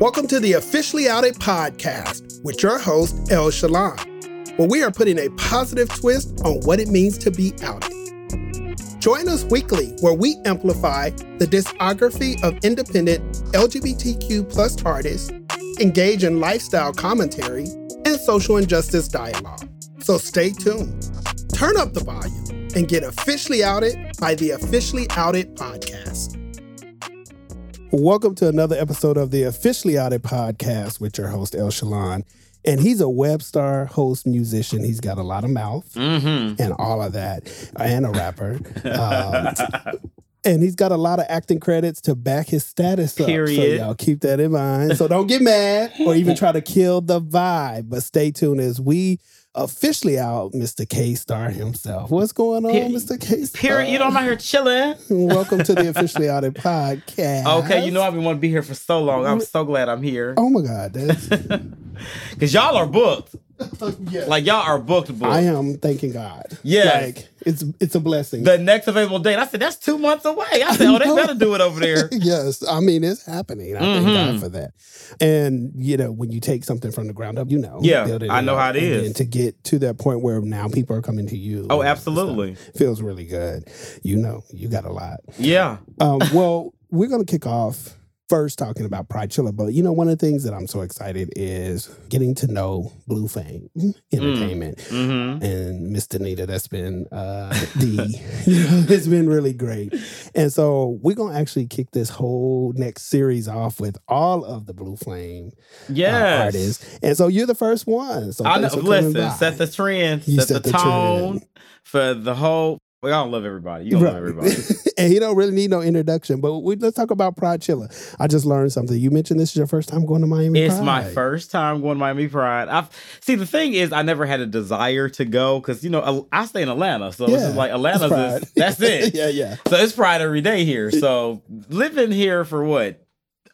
Welcome to the Officially Outed podcast with your host, El Shalon, where we are putting a positive twist on what it means to be outed. Join us weekly where we amplify the discography of independent LGBTQ plus artists, engage in lifestyle commentary, and social injustice dialogue. So stay tuned, turn up the volume, and get officially outed by the Officially Outed podcast. Welcome to another episode of the Officially Outed podcast with your host, El Shalon. And he's a web star, host, musician. He's got a lot of mouth Mm-hmm. and all of that, and a rapper. Um, and he's got a lot of acting credits to back his status up. So Period. y'all keep that in mind. So don't get mad or even try to kill the vibe. But stay tuned as we officially out Mr. K Star himself. What's going on. Mr. K Star? Period. You know, I'm out here chilling. Welcome to the officially outed podcast. Okay, you know I've been wanting to be here for so long. I'm so glad I'm here. Oh my God, Cause y'all are booked. yes. Like y'all are booked booked. I am thanking God. Yeah, like it's it's a blessing. the next available date. I said, that's two months away. I said, oh, they know. better do it over there. yes, I mean it's happening. I thank God Mhm. for that. And you know, when you take something from the ground up, you know, Yeah, building I know up, how it is. and to get to that point where now people are coming to you. Oh, and stuff, absolutely. feels really good. You know, you got a lot. Yeah. Um, well, we're gonna kick off first talking about Pride Chiller, but you know, one of the things that I'm so excited is getting to know Blue Flame Entertainment. Mm-hmm. and Miss Danita, that's been uh the you know, it's been really great. And so we're gonna actually kick this whole next series off with all of the Blue Flame uh, Yes. artists. And so you're the first one. So I know. thanks for coming Listen, set the trend, set, set the, the tone trend. for the whole. We all love everybody. You all love everybody. and he don't really need no introduction. But we, let's talk about Pride Chiller. I just learned something. You mentioned this is your first time going to Miami. Pride. It's my first time going to Miami Pride. I've see the thing is I never had a desire to go because you know I stay in Atlanta, so it's Yeah, just like Atlanta's is, that's it. yeah, yeah. So it's Pride every day here. So living here for what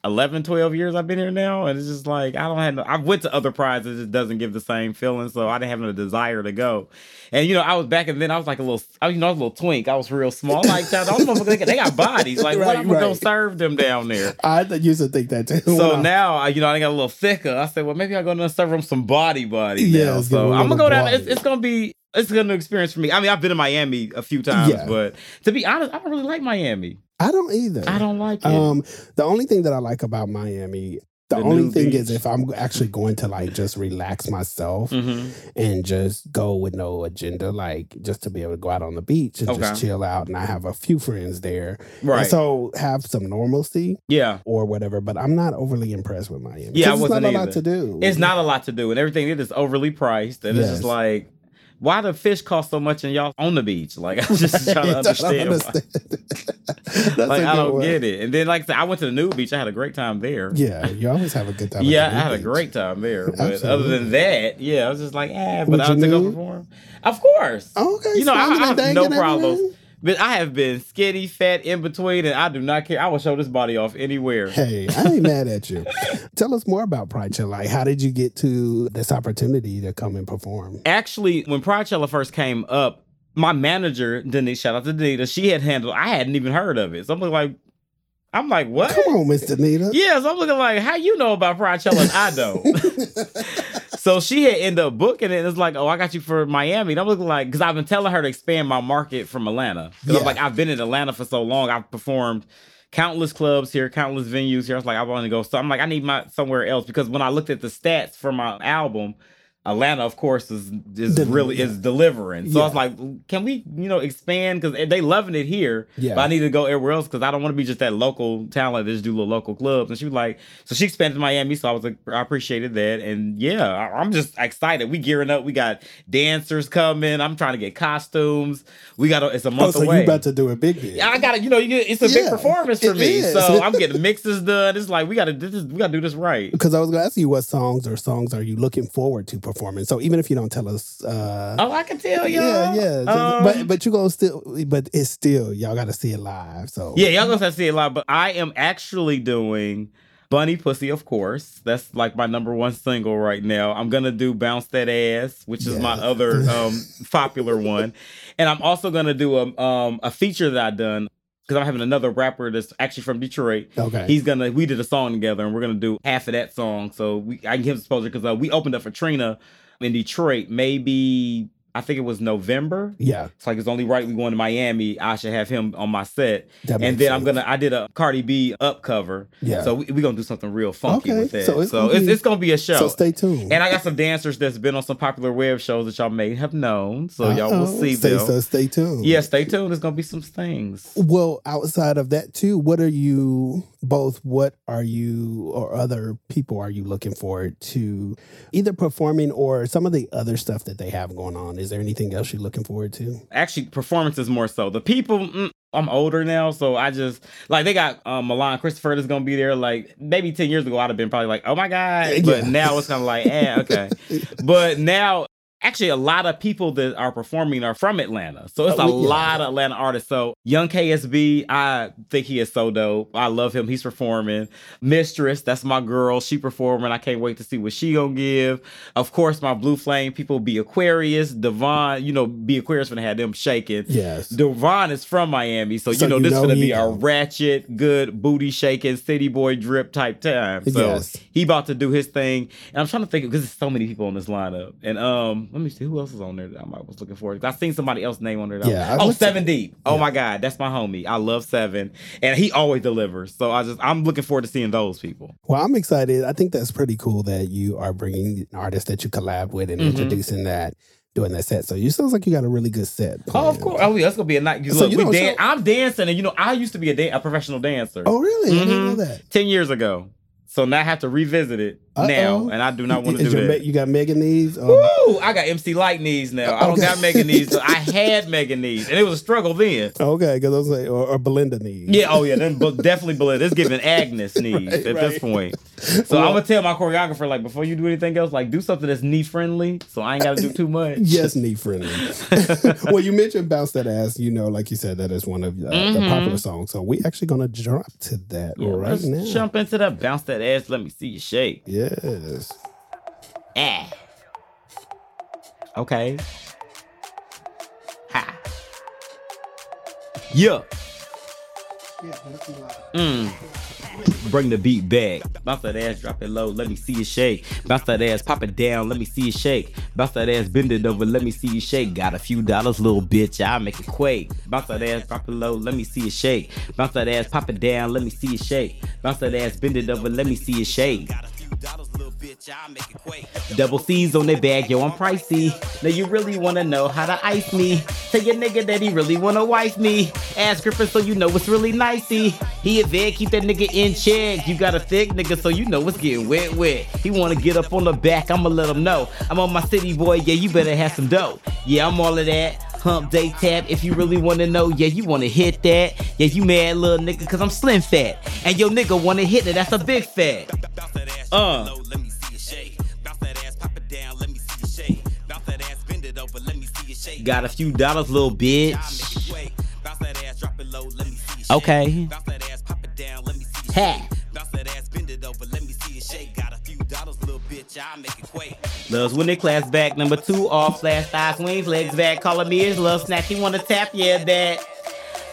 11, 12 years I've been here now, and it's just like I don't have. No, I went to other prides, it just doesn't give the same feeling. So I didn't have no desire to go. And you know, I was back and then I was like a little, I, you know, I was a little twink. I was real small. Like that. Motherfuckers, they got- they got bodies. Like what Right, I'm gonna serve them down there. I used to think that too. So now, I- you know, I got a little thicker. I said, well, maybe I go and serve them some body body. Yeah, now. let's give 'em So a I'm gonna go down. It's, it's gonna be it's gonna experience for me. I mean, I've been to Miami a few times, Yeah. but to be honest, I don't really like Miami. I don't either. I don't like it. Um, the only thing that I like about Miami, the, The only new thing is if I'm actually going to like just relax myself hmm and just go with no agenda, like just to be able to go out on the beach and just chill out. And I have a few friends there, And Right. so have some normalcy yeah. or whatever. But I'm not overly impressed with Miami. Yeah, I 'Cause it's wasn't not a lot to do. It's not a lot to do, and everything it is overly priced, and it's just like. Why the fish cost so much and y'all on the beach? Like I'm just trying to I understand. why. understand. That's Like I don't one. get it. And then like I went to the new beach. I had a great time there. Yeah, you always have a good time. Yeah, I had a great time there. But other than that, yeah, I was just like, eh, but Would I you had to go perform. Of course. Oh, okay, You know, I, I have no problems. But I have been skinny, fat, in between, and I do not care. I will show this body off anywhere. Hey, I ain't mad at you. Tell us more about Pride. Like, how did you get to this opportunity to come and perform? Actually, when Pride first came up, my manager, Denise, shout out to Danita, she had handled, I hadn't even heard of it. So I'm like, I'm like, what? Come on, Miss Danita. Yeah, so I'm looking like, how you know about Pride and I don't? so she had ended up booking it. And it's like, oh, I got you for Miami. And I'm looking like, because I've been telling her to expand my market from Atlanta. Because Yeah. I'm like, I've been in Atlanta for so long. I've performed countless clubs here, countless venues here. I was like, I want to go. So I'm like, I need my somewhere else because when I looked at the stats for my album. Atlanta, of course, is is Deliver- really is delivering. So I was like, can we, you know, expand because they loving it here, Yeah. but I need to go everywhere else because I don't want to be just that local talent that just do little local clubs. And she was like, so she expanded to Miami, so I was like, I appreciated that, and yeah, I, I'm just excited. We gearing up. We got dancers coming. I'm trying to get costumes. We got a, it's a Oh, month so away. you about to do a big. Yeah, I you know, you get, it's a Yeah, big performance for me. is. So I'm getting mixes done. It's like we gotta, we gotta do this right. Because I was going to ask you what songs or songs are you looking forward to performing. So even if you don't tell us, uh, Oh, I can tell y'all. yeah, yeah, just- Um, but but you gonna still, but it's still y'all got to see it live. So Yeah, y'all gonna see it live. but I am actually doing Bunny Pussy, of course. That's like my number one single right now. I'm gonna do Bounce That Ass, which is my other um popular one. And I'm also gonna do a um a feature that I done. Because I'm having another rapper that's actually from Detroit. Okay. He's gonna. We did a song together, and we're gonna do half of that song. So we I can give him exposure because uh, we opened up for Trina in Detroit. Maybe I think it was November. yeah. It's like it's only right we going to Miami. I should have him on my set, That and then I'm gonna. I did a Cardi B up cover. Yeah. So we we gonna do something real funky Okay, with that. so So it's it's gonna it's, be- gonna be a show. So stay tuned. and I got some dancers that's been on some popular web shows that y'all may have known. So y'all will see Stay, them. so stay tuned. Yeah, stay tuned. There's gonna be some things. Well, outside of that too, what are you both what are you or other people are you looking forward to either performing or some of the other stuff that they have going on? Is there anything else you're looking forward to? Actually, performances more so. The people. Mm, I'm older now, so I just like they got um, Milan Christopher that's gonna be there. Like maybe ten years ago, I'd have been probably like, "Oh my god," but Yeah. now it's kind of like, "Eh, okay." but now actually a lot of people that are performing are from Atlanta. So it's Oh, a yeah. lot of Atlanta artists. So Young KSB, I think he is so dope. I love him. He's performing. Mistress, that's my girl. She performing. I can't wait to see what she gonna give. Of course, my Blue Flame people be Aquarius. Devon, you know, be Aquarius gonna have them shaking. Yes. Devon is from Miami, so, So you know you this is gonna be a ratchet, good booty shaking, city boy drip type time. So Yes. he about to do his thing, and I'm trying to think because there's so many people on this lineup. And um, let me see who else is on there that I was looking for. I seen somebody else name on there. that Yeah, oh, Seven Deep. Oh Yeah. my God, that's my homie. I love Seven, and he always delivers. So I just I'm looking forward to seeing those people. Well, I'm excited. I think that's pretty cool that you are bringing artists that you collab with and Mhm. introducing that, doing that set. So you sounds like you got a really good set. Oh, of course. Oh, yeah, that's gonna be a night. So Look, you we dan- show- I'm dancing, and you know I used to be a, dan- a professional dancer. Oh, really? I didn't know Mhm. that. ten years ago. So now I have to revisit it Uh-oh. now, and I do not want to do your that. You got Mega knees? Or- Woo! I got MC Lyte knees now. I don't got mega knees. I had mega knees, and it was a struggle then. Okay, because I was like, or, or Belinda knees. Yeah, oh yeah, then definitely Belinda. It's giving Agnes knees Right, at right. this point. So I'm gonna tell my choreographer like before you do anything else, like do something that's knee friendly, so I ain't gotta do too much. Yes, knee friendly. well, you mentioned bounce that ass. You know, like you said, that is one of uh, the Mhm. popular songs. So we actually gonna jump to that Yeah, right let's now. jump into that, bounce that ass. Let me see you shake. Yes. Ah. Okay. Ha. Yeah. Mm. Bring the beat back. Bounce that ass, drop it low. Let me see you shake. Bounce that ass, pop it down. Let me see you shake. Bounce that ass, bend it over. Let me see you shake. Got a few dollars, little bitch. I'll make it quake. Bounce that ass, drop it low. Let me see you shake. Bounce that ass, pop it down. Let me see you shake. Bounce that ass, bend it over. Let me see you shake. Double C's on their bag, yo, I'm pricey. Now you really wanna know how to ice me. Tell your nigga that he really wanna wife me. Ask Griffin so you know it's really nicey. He a vet, keep that nigga in check. You got a thick nigga so you know it's getting wet, wet. He wanna get up on the back, I'ma let him know. I'm on my city boy, yeah, you better have some dough. Yeah, I'm all of that. Hump day tap, if you really wanna know, yeah, you wanna hit that. Yeah, you mad little nigga, cause I'm slim fat. And yo nigga wanna hit it, that's a big fat. Uh. Got a few dollars, little bitch. Okay. Loves when they class back. Number two, off flash thighs, wings, legs back. Calling me his love snack. He wanna tap, yeah, that.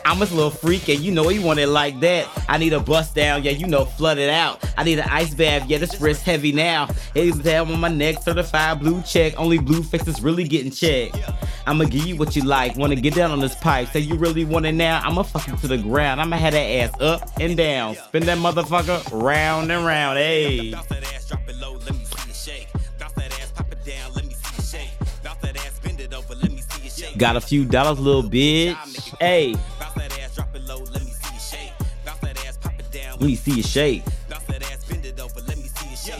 I'm his little freak, and you know he want it like that. I need a bust down, yeah, you know, flood it out. I need an ice bath, yeah, this wrist heavy now. He's down on my neck, certified blue check. Only blue faces really getting checked. I'ma give you what you like. Wanna get down on this pipe? Say you really want it now? I'ma fuck you to the ground. I'ma have that ass up and down. Spin that motherfucker round and round. Hey. Got a few dollars, little bitch. Hey. Let me see you shake.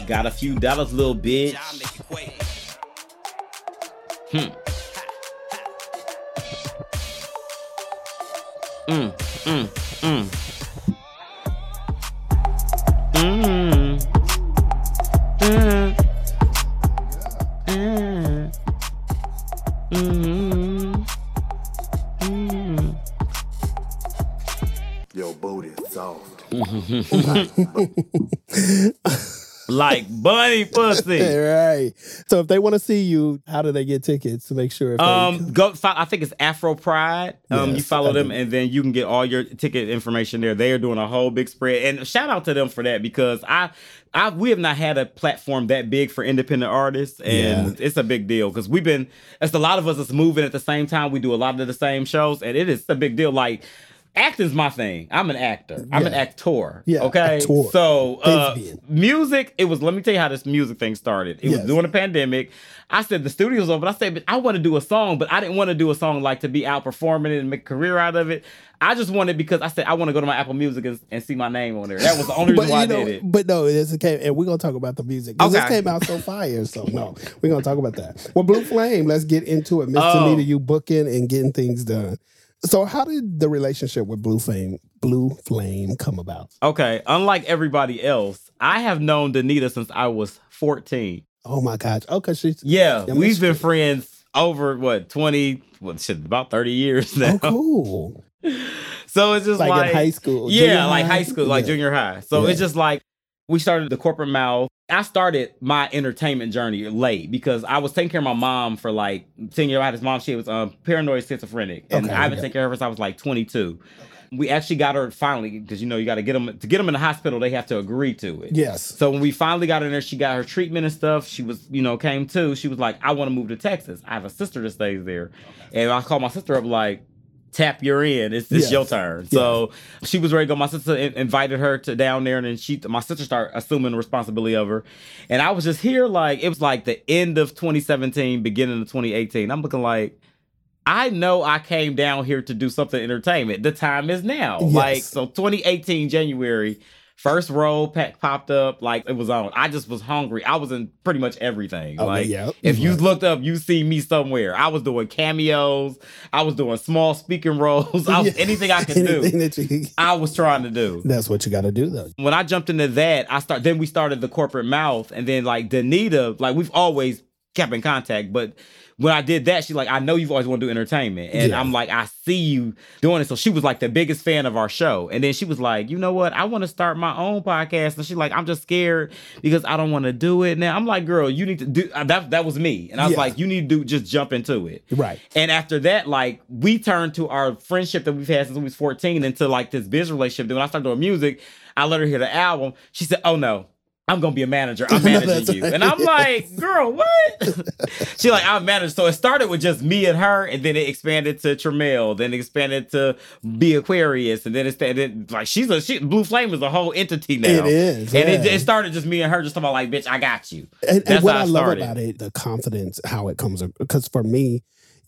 Got a few dollars, little bitch. Hmm. Mm, mm, mm. Mm. Mm. Mm. Mm. like bunny pussy. right. So if they want to see you, how do they get tickets to make sure? If Um, go. I think it's Afro Pride. Um, you follow I them, do. and then you can get all your ticket information there. They are doing a whole big spread, and shout out to them for that because I, I we have not had a platform that big for independent artists, and it's a big deal because we've been. It's a lot of us that's moving at the same time. We do a lot of the same shows, and it is a big deal. Like. Acting's my thing. I'm an actor. I'm an Yeah. actor. Yeah, Okay. actor. So uh, music, it was. Let me tell you how this music thing started. It Yes. was during the pandemic. I said the studio's open. I said, but I want to do a song, but I didn't want to do a song like to be out performing it and make a career out of it. I just wanted because I said I want to go to my Apple Music and, and see my name on there. That was the only reason why I you know, did it. but no, this came, and we're gonna talk about the music. 'Cause This Okay. came out so fire. So no, we're gonna talk about that. Well, Blue Flame, let's get into it. Mr. Oh. You booking and getting things done. So how did the relationship with Blue Flame, Blue Flame, come about? Okay, unlike everybody else, I have known Danita since I was 14. Oh my gosh. Okay, she's Yeah, Yeah, we've been friends over what 20, what shit, about 30 years oh, now. oh cool. So it's just Like, like, in high school. Yeah, junior like high school, like Yeah. junior high. So Yeah. it's just like we started the corporate mouth. I started my entertainment journey late because I was taking care of my mom for like 10 years. I had this mom, she was um, paranoid schizophrenic. And Okay, I've been okay. taking care of her since I was like 22. We actually got her finally, because you know, you got to get them to get them in the hospital, they have to agree to it. Yes. So when we finally got in there, she got her treatment and stuff. She was, you know, came to. She was like, I want to move to Texas. I have a sister that stays there. And I called my sister up like, tap you're in. It's, it's Yes. your turn. So she was ready to go. My sister in- invited her to down there and then she my sister started assuming the responsibility of her. And I was just here like it was like the end of 2017, beginning of 2018. I'm looking like I know I came down here to do something entertainment. The time is now. Yes. Like so 2018 January, first role pack popped up like it was on. I just was hungry. I was in pretty much everything. Okay, like yep. if you looked up, you see me somewhere. I was doing cameos. I was doing small speaking roles. I was, anything I could do. Anything that you, I was trying to do. that's what you got to do, though. When I jumped into that, I start. Then we started the corporate mouth, and then like Danita, like we've always kept in contact. But when I did that, she's like, I know you've always wanted to do entertainment, and Yeah. I'm like, I see you doing it. So she was like the biggest fan of our show, and then she was like, you know what? I want to start my own podcast, and she's like, I'm just scared because I don't want to do it now. I'm like, girl, you need to do uh, that. That was me, and I was Yeah. like, you need to do just jump into it. Right. And after that, like we turned to our friendship that we've had since we was 14 into like this business relationship. Then when I started doing music, I let her hear the album. She said, Oh no, I'm gonna be a manager. I'm managing you. And I'm like, girl, what? she like, I'm managed. So it started with just me and her, and then it expanded to Tremel, then expanded to be Aquarius, and then it started like she's a she Blue Flame is a whole entity now. It is, And it, yeah. it started just me and her just talking about like, bitch, I got you. And, and what how I love about it, the confidence, how it comes, because for me,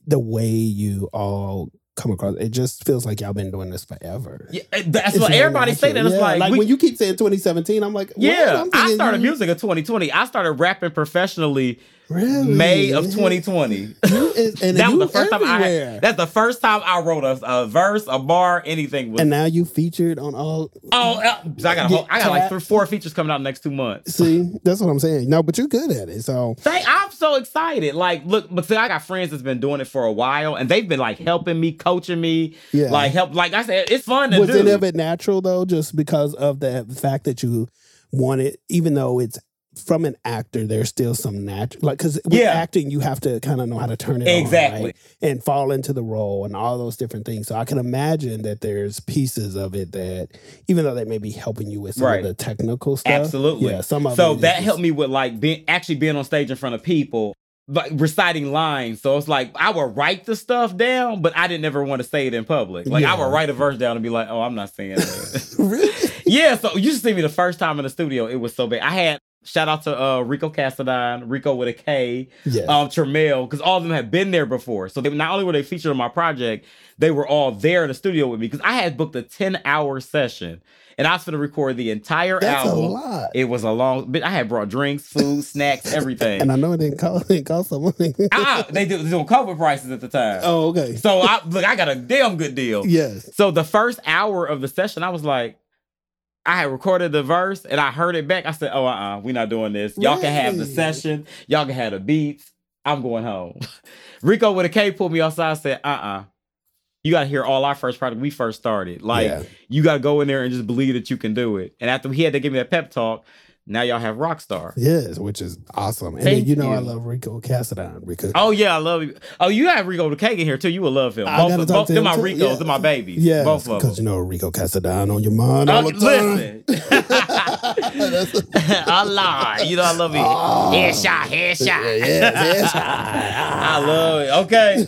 the way you all come across, it just feels like y'all been doing this forever. Yeah, eh, that's It's what very everybody say that. It's Yeah, like, like we- when you keep saying 2017, I'm like, what? Yeah, I'm I started you- music in 2020. I started rapping professionally Really? May of 2020. Is- and that was the first time I. Had, that's the first time I wrote a, a verse, a bar, anything. Was, and now you featured on all. oh, uh, so I got a whole, I got like three, four features coming out next two months. See, that's what I'm saying. No, but you're good at it. So Thank, I'm so excited. Like, look, but see, I got friends that's been doing it for a while, and they've been like helping me, coaching me, Yeah. like help. Like I said, it's fun to was do. any of it natural though, just because of the fact that you wanted, even though it's from an actor, there's still some natural, like because with Yeah. acting you have to kind of know how to turn it on, Exactly. right? and fall into the role and all those different things. So I can imagine that there's pieces of it that, even though they may be helping you with some Right. of the technical stuff, Absolutely. yeah, some of so that just- helped me with like being actually being on stage in front of people like reciting lines so it's like i would write the stuff down but i didn't ever want to say it in public like i would write a verse down and be like oh i'm not saying that really. yeah so you should see me the first time in the studio it was so bad i had shout out to uh rico Casadine, rico with a k Yeah. um Tremel, because all of them have been there before. So they not only were they featured on my project, they were all there in the studio with me because I had booked a 10 hour session and I was gonna record the entire That's a album. lot. It was a long but I had brought drinks, food, snacks, everything. and I know it didn't cost, it didn't cost some money. ah, they do they doing COVID prices at the time. oh, okay. So I look, I got a damn good deal. Yes. So the first hour of the session, I was like, I had recorded the verse and I heard it back. I said, "Oh, uh, uh-uh, we're not doing this. Y'all can have the session. Y'all can have the beats. I'm going home." Rico with a K pulled me outside. and Said, "Uh, uh you got to hear all our first project. We first started. Like Yeah. you got to go in there and just believe that you can do it." And after he had to give me that pep talk. Now y'all have Rockstar. Yes, which is awesome. And then, you know I love Rico Casadon because Oh yeah, I love you. Oh, you have Rico the Kagan here too. You will love him. I Both, gotta of- talk both to they're him my too, Ricos. yeah. They're my babies. yeah, both of them. because you know Rico Casadon on your mind all Uh, the time. listen, I lie. You know I love it. Oh. Headshot, headshot. Yes, I love it. Okay,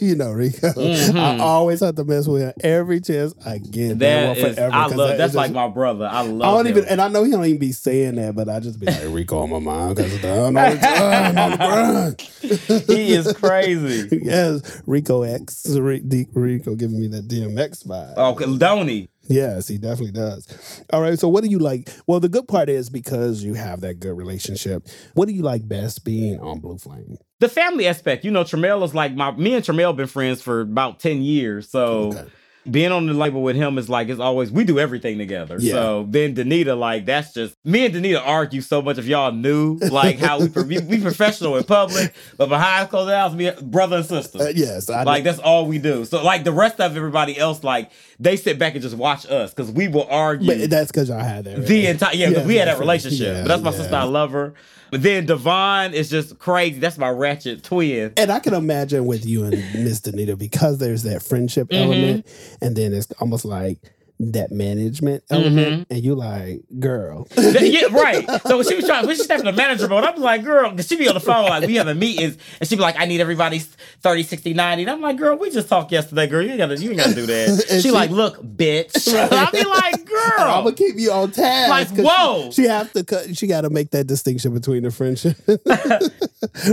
you know Rico. Mhm. I always have to mess with him every chance I get. man, that well, is. forever, I 'cause love. that- That's it's like my brother. I love. I don't him. even, and I know he don't even be saying that, but I just be like Rico on my mind because all the time on the grind. he is crazy. yes, Rico X, Ri- Rico giving me that DMX vibe. Oh, okay, don't he? Yes, he definitely does. All right, so what do you like? Well, the good part is because you have that good relationship. What do you like best being on Blue Flame? The family aspect. You know, Tremel is like my. Me and Tremel been friends for about ten years. So. Okay. Being on the label with him is like it's always we do everything together. Yeah. So then Danita, like that's just me and Danita argue so much. If y'all knew, like how we we, we professional in public, but behind closed house, me brother and sister. Uh, yes, I like that's all we do. So like the rest of everybody else, like they sit back and just watch us because we will argue but that's because y'all had that. the entire yeah, 'cause Yeah, we had that relationship. yeah, but that's my sister. I love her. But then Devon is just crazy. That's my ratchet twin. And I can imagine with you and Miss Danita because there's that friendship Mm-hmm. element, and then it's almost like that management Mm-hmm. element, and you like, girl, yeah, right. So she was trying, she stepped in the manager mode, I'm like, girl, because she be on the phone, like, we having meetings, and she be like, I need everybody's 30, 60, 90. And I'm like, girl, we just talked yesterday, girl. You ain't gotta, you ain't gotta do that. She, she- like, look, bitch. I be like, girl, I'm gonna keep you on task. Like, 'cause she- whoa. She, have to cut. She got to make that distinction between the friendship.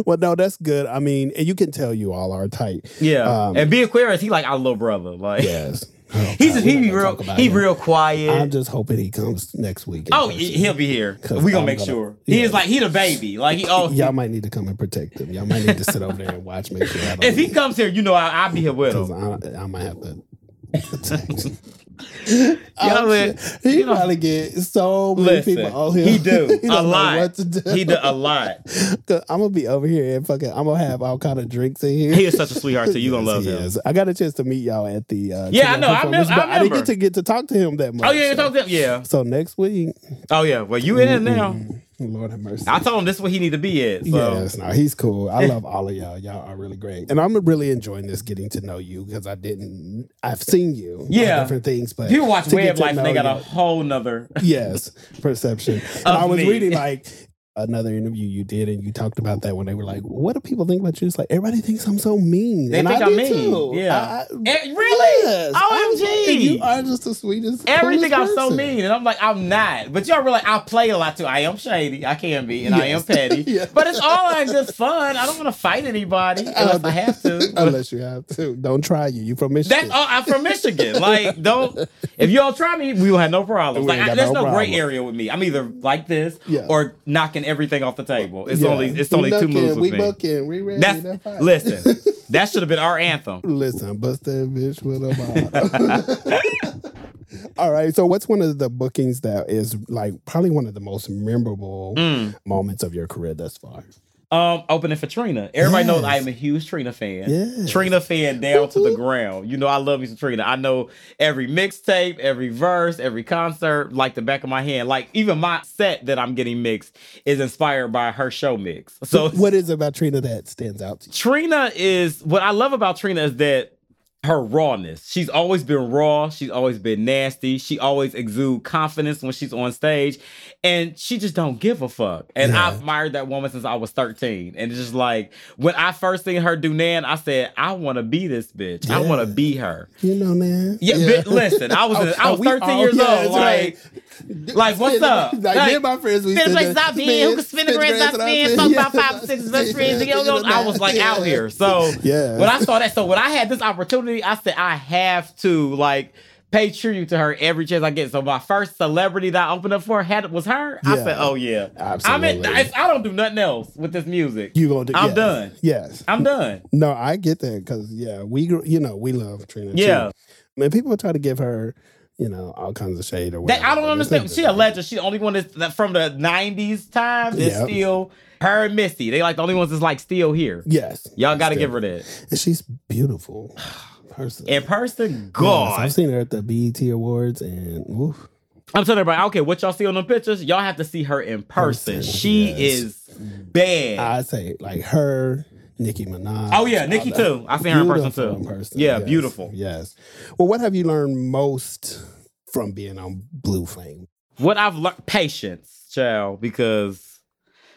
well, no, that's good. I mean, and you can tell you all are tight. Yeah. Um, and being queer is he like our little brother. Like, Yes. Oh, he's God, he be real, he him. real quiet. I'm just hoping he comes next week. oh, person. he'll be here. We gonna I'm make gonna- sure. He is like, he the baby. Like, he, oh, Y'all might need to come and protect him. Y'all might need to sit over there and watch. Make sure I don't if he comes here, you know, I, I'll be here with him. I, I might have to. Yeah, Oh, but, he you know- probably get so many Listen, people on him. he do He a lot. What to do. He do a lot. Cause I'm gonna be over here and fucking. I'm gonna have all kind of drinks in here. He is such a sweetheart so You gonna love he him. is. I got a chance to meet y'all at the. Uh, Yeah, I know. I remember- I I didn't get to get to talk to him that much. Oh yeah, you so. talk to him. Yeah. So next week, Oh yeah. Well, you in it now. Lord have mercy. I told him this is what he need to be at. So Yes, no, he's cool. I love all of y'all. Y'all are really great, and I'm really enjoying this getting to know you because I didn't. I've seen you, Yeah. different things, but you watch Web Life and they got a whole nother. yes perception. And I was me. reading like another interview you did, and you talked about that when they were like, "What do people think about you?" It's like everybody thinks I'm so mean. They and think I I'm do mean. Too. Yeah. I- I- Eh, really? Yes. OMG. like, you are just the sweetest. Everything I'm so mean, and I'm like, I'm not. But y'all realize I play a lot too. I am shady. I can be, and I am petty. Yeah. But it's all in just fun. I don't want to fight anybody unless I have to. Unless you have to, don't try you. You from Michigan? That's all. I'm from Michigan. Like, don't. If you don't try me, we will have no problems. We Like, I, there's no no, gray area with me. I'm either like this Yeah. or knocking everything off the table. It's Yeah. only it's We only two moves We with me. bucking. We ready. That's fight. listen. that should have been our anthem. Listen, bust that bitch with a bottle. All right. So, what's one of the bookings that is like probably one of the most memorable Mm. moments of your career thus far? Um, opening for Trina. Everybody knows I am a huge Trina fan. Yes. Trina fan down to the ground. You know I love me some Trina. I know every mixtape, every verse, every concert, like the back of my hand. Like even my set that I'm getting mixed is inspired by her show mix. So what is it about Trina that stands out to you? Trina is what I love about Trina is that her rawness. She's always been raw. She's always been nasty. She always exude confidence when she's on stage, and she just don't give a fuck. And Yeah. I've admired that woman since I was thirteen. And it's just like when I first seen her do Nan, I said, I want to be this bitch. I want to be her. You know, man. Yeah, but listen, I was Oh, I was 13 all- years yeah, old. Like, right. like, what's up? Like, Like, me and my friends, we Spin the said place that. stop being, who can spin the grand stop spin, fuck about five or six best friends. I was like out here. So Yeah. when I saw that, so when I had this opportunity, I said I have to like pay tribute to her every chance I get. So my first celebrity that I opened up for had was her. I said, oh yeah, Absolutely. I, I don't do nothing else with this music. You gonna do? I'm yes. done. Yes. I'm done. No, I get that because yeah, we you know we love Trina. Yeah. too. man. People try to give her you know all kinds of shade or That, whatever. I don't understand. She a legend. She the only one that's that from the '90s times. Is Yep. still her and Missy. They like the only ones that's like still here. Yes, Y'all got to give her that. and she's beautiful person. In person, Yes, God. I've seen her at the BET Awards, and oof, I'm telling everybody, okay, what y'all see on the pictures, y'all have to see her in person. Person, she yes. is bad. I'd say like her, Nicki Minaj. Oh, yeah, Nicki too. I seen her in person, too. in person, Yeah, yes, beautiful. Yes. Well, what have you learned most from being on Blue Flame? what I've learned, patience, child, because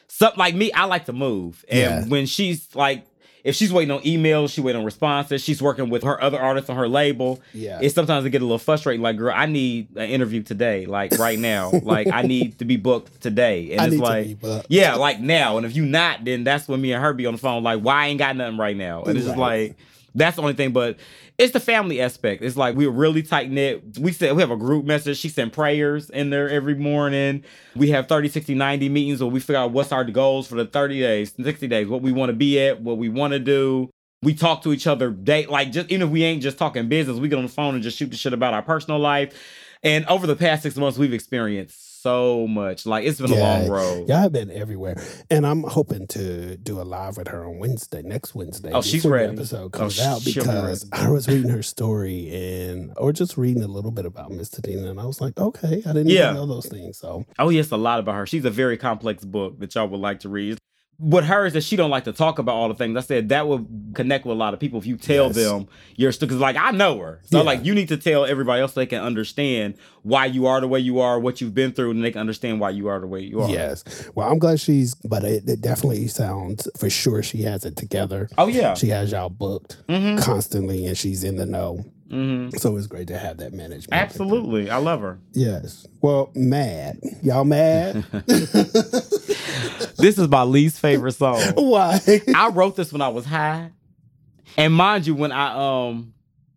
something like me, I like to move. And Yeah. when she's like, if she's waiting on emails, she waiting on responses, she's working with her other artists on her label. Yeah. It's sometimes it get a little frustrating. Like, girl, I need an interview today, like right now. like, I need to be booked today. And I it's like, yeah, like now. And if you not, then that's when me and her be on the phone. Like, why I ain't got nothing right now? And it's just like that's the only thing. But it's the family aspect. It's like we're really tight knit. We said we have a group message. She sent prayers in there every morning. We have 30, 60, 90 meetings where we figure out what's our goals for the 30 days, 60 days, what we want to be at, what we want to do. We talk to each other day like just even if we ain't just talking business, we get on the phone and just shoot the shit about our personal life. And over the past six months, we've experienced so much. Like it's been a long road. Y'all have been everywhere. And I'm hoping to do a live with her on Wednesday, next Wednesday. Oh, she's ready. episode Oh, comes out she'll be because. I was reading her story and or just reading a little bit about Miss Tina and I was like, okay, I didn't Yeah. even know those things. So Oh yes, a lot about her. She's a very complex book that y'all would like to read. What her is that she don't like to talk about all the things. I said that would connect with a lot of people if you tell Yes. them your story. Because like I know her, so Yeah. like you need to tell everybody else so they can understand why you are the way you are, what you've been through, and they can understand why you are the way you are. yes. Well, I'm glad she's but it, it definitely sounds for sure she has it together. Oh yeah. She has y'all booked hmm constantly and she's in the know. Hmm So it's great to have that management. Absolutely, I love her. Yes. Well, mad. Y'all mad? This is my least favorite song. Why? I wrote this when I was high. And mind you, when I um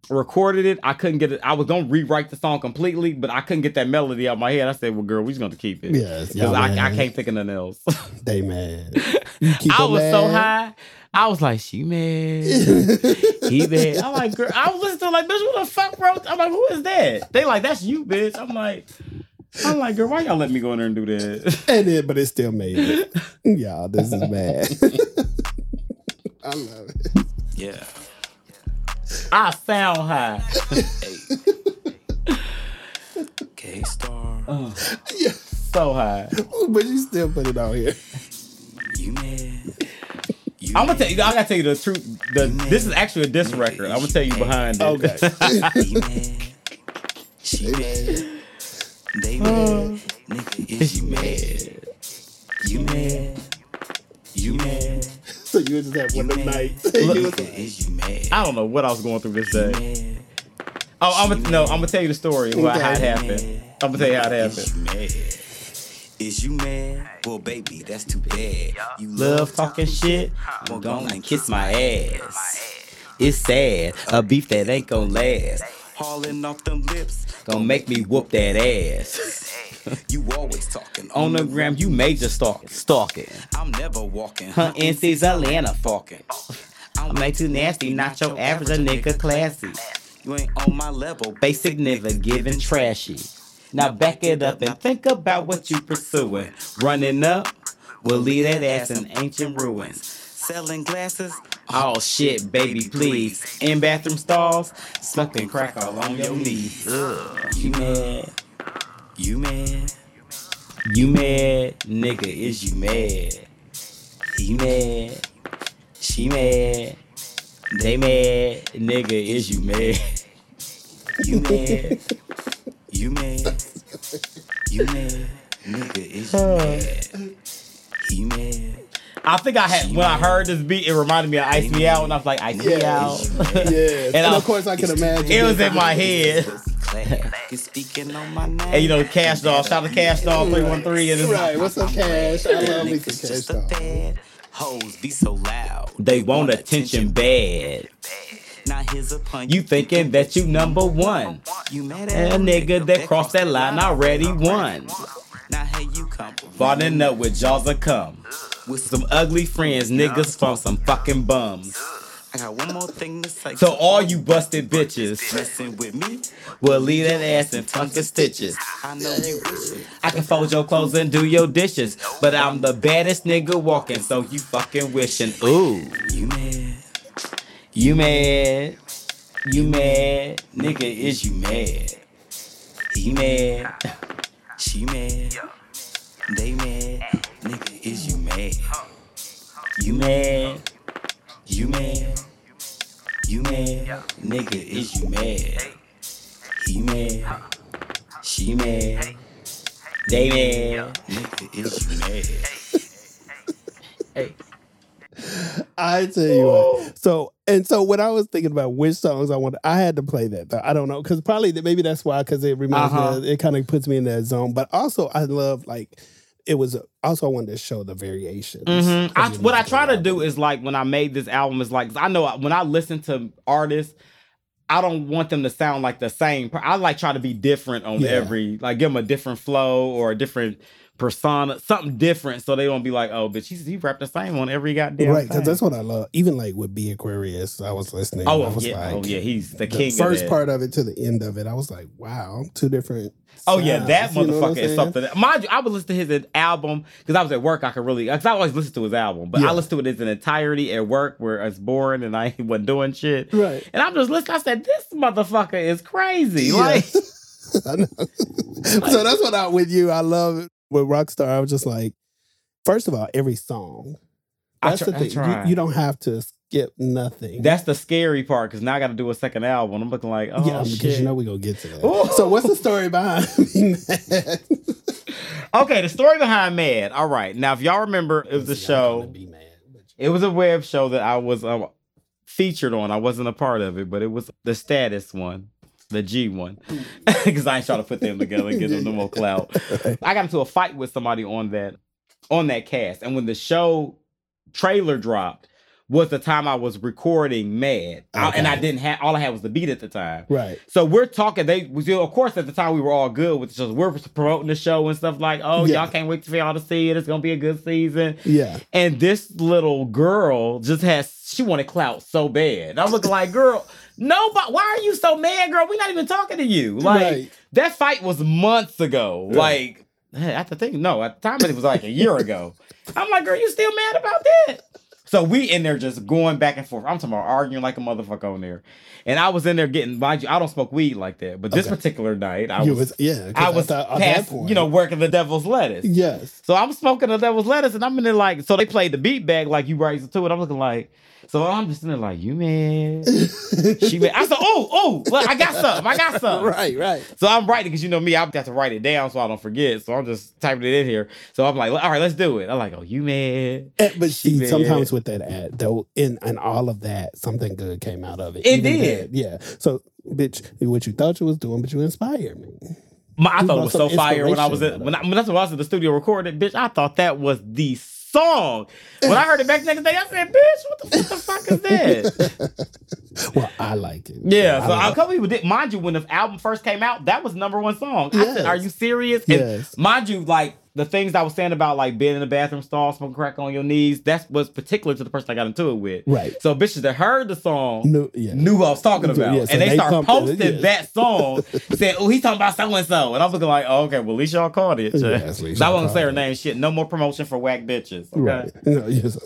recorded it, I couldn't get it. I was gonna rewrite the song completely, but I couldn't get that melody out of my head. I said, Well, girl, we're just gonna keep it. Yes. Because I, I can't think of nothing else. They mad. I was so high. I was like, she mad. he mad. I'm like, girl, I was listening to like, bitch, what the fuck wrote? I'm like, who is that? They like, that's you, bitch. I'm like, I'm like, girl, why y'all let me go in there and do that? and it, but it still made it. Y'all, this is bad. I love it. Yeah. I sound high. K Star. Yeah. So high. But you still put it out here. You mad? You I'm gonna tell you. I gotta tell you the truth. The this is actually a diss record. I'm gonna tell you behind it. Okay. He mad. She mad. They uh. mad. Nigga, is you mad? You mad? You mad? so you just have one of them nights. You is you mad? I don't know what I was going through this day. Oh, I'm gonna no. I'm gonna tell you the story. What how it happened. I'm gonna tell you how it Is happened. Is you mad? Well, baby, that's too bad. You Love talking shit. I'm gonna kiss my ass. It's sad. A beef that ain't gonna last. hauling off them lips. Gonna make me whoop that ass. You always talking On the gram, you major stalking. Stalking. I'm never walking. Hunting sees Atlanta fucking. I'm way too nasty, not your average, a nigga classy. You ain't on my level. Basic nigga giving trashy. Now back it up and think about what you pursuing. Running up, will leave that ass in ancient ruins. Selling glasses. Oh shit, baby, please. In bathroom stalls, smoking crack all on your knees. Ugh, you mad? You mad? You mad? Nigga, is you mad? He mad? She mad? They mad? Nigga, is you mad? You mad? You mad? You mad? Nigga, is you mad? He mad? I think I had when I heard this beat, it reminded me of Ice Me Out, and I was like, Ice Me Yeah. Out. Yes. And And, I- of course, I can imagine. It was in my head. Class. You speaking on my name. And you know, Kash Doll, shout out to Kash Doll 313. And Right. What's up, Cash? I love me Niggas some just Cash a Doll. Hoes be so loud. They want attention bad. Now here's a pun. You thinking that you number one. You mad A nigga that crossed that line already won. Now here you come. Falling up with jaws of cum. With Some ugly friends, niggas from some fucking bums. I got one more thing to say. So all you busted bitches messing with me, will leave that ass in funky stitches. I know you. I can fold your clothes and do your dishes, but I'm the baddest nigga walking, so you fucking wishing. Ooh, You mad? You mad? You mad? Nigga, is you mad? He mad? She mad. They mad. Nigga, is you mad? You mad. You mad. You mad. Nigga, is you mad? He mad. She mad. They mad. Nigga, is you mad? Hey. I tell you what. So and so when I was thinking about which songs I wanted, I had to play that. Though. I don't know because probably maybe that's why because it reminds Uh-huh. me. Of, it kind of puts me in that zone. But also I love like it was. Also I wanted to show the variations. Mhm. I, what I try to do is like when I made this album is like I know when I listen to artists, I don't want them to sound like the same. I like try to be different on Yeah. every like give them a different flow or a different persona, something different, so they don't be like, oh, but she he rap the same on every goddamn right because that's what I love. Even like with B Aquarius, I was listening. Oh, I was yeah, oh, like, oh yeah, he's the the king. of first part of it to the end of it, I was like, wow, two different. Oh yeah, that sounds, you know what I'm motherfucker is something. Mind you, I would listen to his album because I was at work. I could really, because I always listen to his album, but Yeah. I listened to it as an entirety at work where it's boring and I wasn't doing shit. Right. And I'm just listening. I said, this motherfucker is crazy. Yeah. Like, I know. so that's what I with you. I love it. With Rockstar, I was just like, first of all, every song. That's tr- the thing. You, you don't have to skip nothing. that's the scary part because now I got to do a second album. I'm looking like, oh yeah, because shit. you know we're gonna get to that. Ooh. So what's the story behind me? okay, the story behind Mad. All right, now if y'all remember, it was a show. Mad, It was a web show that I was um, featured on. I wasn't a part of it, but it was the status one, the G one, because I ain't trying to put them together and get them no more clout. I got into a fight with somebody on that on that cast, and when the show trailer dropped, was the time I was recording Mad, I- and I didn't have all I had was the beat at the time. right. So we're talking. They, was we, of course, at the time we were all good with just. We're promoting the show and stuff like, oh, Yeah. y'all can't wait for y'all to see it. It's gonna be a good season. Yeah. And this little girl just has she wanted clout so bad. I'm looking like, girl, nobody why are you so mad, girl? We're not even talking to you. Like Right. that fight was months ago. Right. Like at the thing, no, at the time it was like a year ago. I'm like, girl, you still mad about that? So we in there just going back and forth. I'm talking about arguing like a motherfucker on there. And I was in there getting, mind you, I don't smoke weed like that. But this Okay. particular night, I you was, was yeah. I was thought at that past, point- you know, working the devil's lettuce. Yes. So I'm smoking the devil's lettuce, and I'm in there like, so they played the beat back like you raised it to it. I'm looking like, so I'm just in there like, you man, she man. I said, oh, oh, look, I got something, I got something. right. Right. So I'm writing because you know me, I have got to write it down so I don't forget. So I'm just typing it in here. So I'm like, all right, let's do it. I'm like, oh, you man. Eh, But She see, mad. sometimes with that ad, though, in and all of that, something good came out of it. It Even did. that, yeah. So, bitch, what you thought you was doing, but you inspired me. My, I You thought it was so fire when I was at, when, I, when that's when I was in the studio recording, bitch. I thought that was the song. When I heard it back the next day, I said, bitch, what the, what the fuck is that? Well, I like it. Yeah, so I a couple people did. Mind you, when the album first came out, that was number one song. I Yes. said, "Are you serious?" And Yes. mind you, like the things I was saying about like being in the bathroom stall, smoking crack on your knees, that was particular to the person I got into it with. Right. So bitches that heard the song No, yeah. knew what I was talking about, Yeah, so and they, they start it, posting yes. that song, saying, "Oh, he's talking about so and so," and I'm looking like, "Oh, okay, well, at least y'all caught it." Yeah, least I won't say her name. Shit, no more promotion for whack bitches. Okay, Right. No, yes.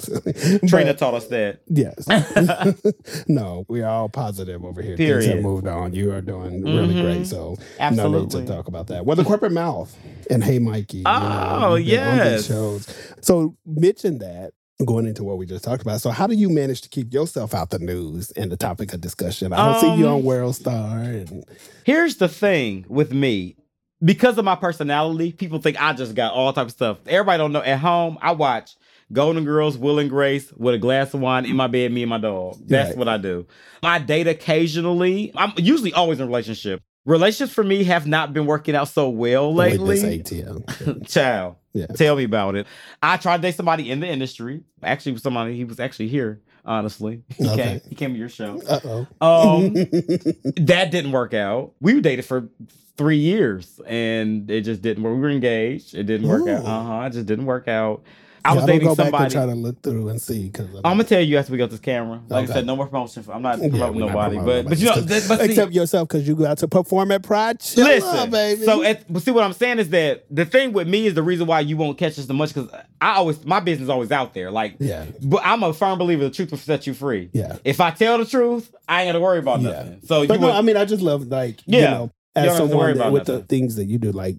Trina taught us that. Yes. no, we are all positive over here. Things Period. have moved on. You are doing really Mhm. great. So no need Absolutely. to talk about that. Well, the corporate mouth and Hey Mikey. Oh, on these yes. shows. So mention that. Going into what we just talked about. So, how do you manage to keep yourself out the news and the topic of discussion? I don't see you Um, on World Star. And, Here's the thing with me. Because of my personality, people think I just got all type of stuff. Everybody don't know. At home, I watch Golden Girls, Will and Grace with a glass of wine in my bed, me and my dog. That's Right. what I do. I date occasionally. I'm usually always in a relationship. Relationships for me have not been working out so well lately. this ATM. Child, Yeah. tell me about it. I tried to date somebody in the industry. Actually, somebody he was actually here. Honestly, he Okay. came. He came to your show. Uh oh. Um, that didn't work out. We were dated for three years and it just didn't work. We were engaged. It didn't work out. Uh huh. It just didn't work out. I Yeah, was don't dating go back somebody. and try to look through and see because I'm gonna tell you after we got this camera. Like Okay. I said, no more promotion. For, I'm not Yeah, promoting not nobody, promoting but but you know, nobody. but see, except yourself because you got to perform at Pride. Chill listen, baby. so at, but see what I'm saying is that the thing with me is the reason why you won't catch us so much because I always my business is always out there. Like, yeah, but I'm a firm believer the truth will set you free. yeah. If I tell the truth, I ain't gotta worry about Yeah. nothing. So But you no, would- I mean, I just love like Yeah. you know as someone that, about with the things that you do, like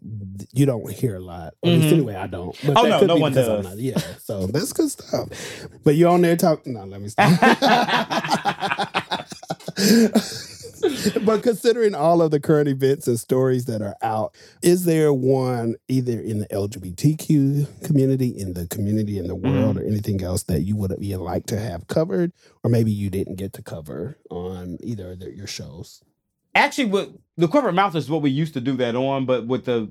you don't hear a lot. At least Mhm. anyway, I don't. But Oh, no, no one does. not- yeah, so that's good stuff. But you're on there talking. No, let me stop. but considering all of the current events and stories that are out, is there one either in the LGBTQ community, in the community in the world, or anything else that you would you like to have covered, or maybe you didn't get to cover on either of your shows? Actually, what the corporate mouth is what we used to do that on, but with the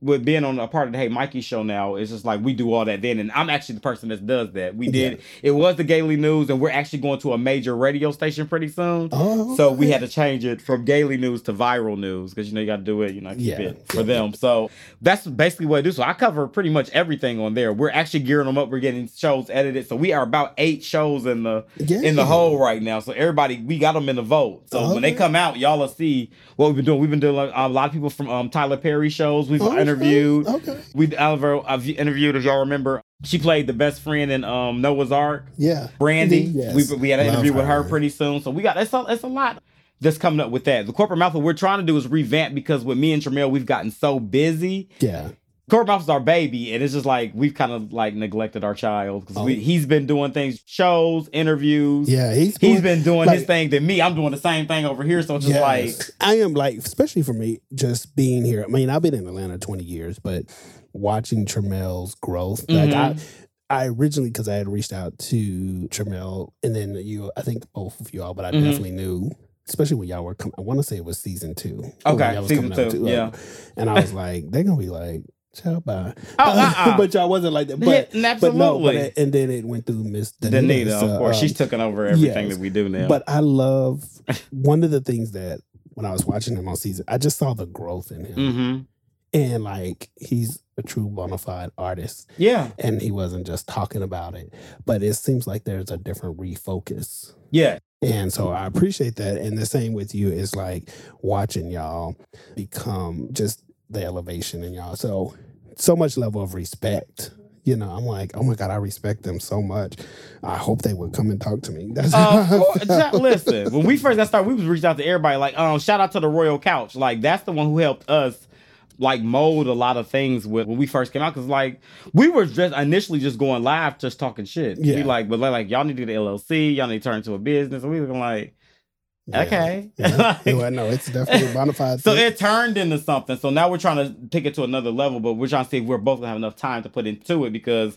with being on a part of the Hey Mikey show now, it's just like we do all that then, and I'm actually the person that does that. We did it was the Gaily News, and we're actually going to a major radio station pretty soon. Oh, So we had to change it from Gaily News to Viral News because you know you got to do it, you know, keep Yeah. it for them. So that's basically what I do. So I cover pretty much everything on there. We're actually gearing them up. We're getting shows edited. So we are about eight shows in the in the hole right now. So everybody, we got them in the vote. So when they come out, y'all will see what we've been doing. We've been doing a lot of people from um, Tyler Perry shows. We've Okay, interviewed. Okay. We Oliver, I've interviewed, as y'all remember, she played the best friend in um, Noah's Arc. Yeah. Brandy. Yes. We, we had an Love interview with her pretty soon. So we got it's a, it's a lot that's coming up with that. The corporate mouth, what we're trying to do is revamp because with me and Tramel, we've gotten so busy. Yeah. Is our baby, and it's just like we've kind of like neglected our child because Oh. he's been doing things, shows, interviews. Yeah. He's He's been doing his thing to me. I'm doing the same thing over here. So it's just like I am like, especially for me, just being here. I mean, I've been in Atlanta 20 years, but watching Tramel's growth, like I, I originally because I had reached out to Tramel, and then you, I think both of y'all, but I Mhm. definitely knew. Especially when y'all were coming, I want to say it was season two. Okay, was season two, too, yeah. and I was like, they're gonna be like, "Ciao, bye." Oh, uh-uh. but y'all wasn't like that. But Yeah, but no, but it- and then it went through Miss Danita. Danita, so, of course, um, she's taken over everything yes. that we do now. but I love one of the things that when I was watching him on season, I just saw the growth in him. hmm And like he's a true bona fide artist. yeah, And he wasn't just talking about it. But it seems like there's a different refocus. yeah, And so I appreciate that. And the same with you is like watching y'all become just the elevation in y'all. So so much level of respect. You know, I'm like, oh my God, I respect them so much. I hope they would come and talk to me. That's course. Ja- listen, when we first got started, we was reached out to everybody. Like, um, shout out to the Royal Couch. Like, that's the one who helped us like mold a lot of things with when we first came out. Cause like we were just initially just going live, just talking shit. Yeah. We like, but like y'all need to get an LLC, y'all need to turn into a business. And we were like, Yeah. okay. Yeah. well, no, it's definitely a bona fide. So thing. it turned into something. So now we're trying to take it to another level, but we're trying to see if we're both gonna have enough time to put into it because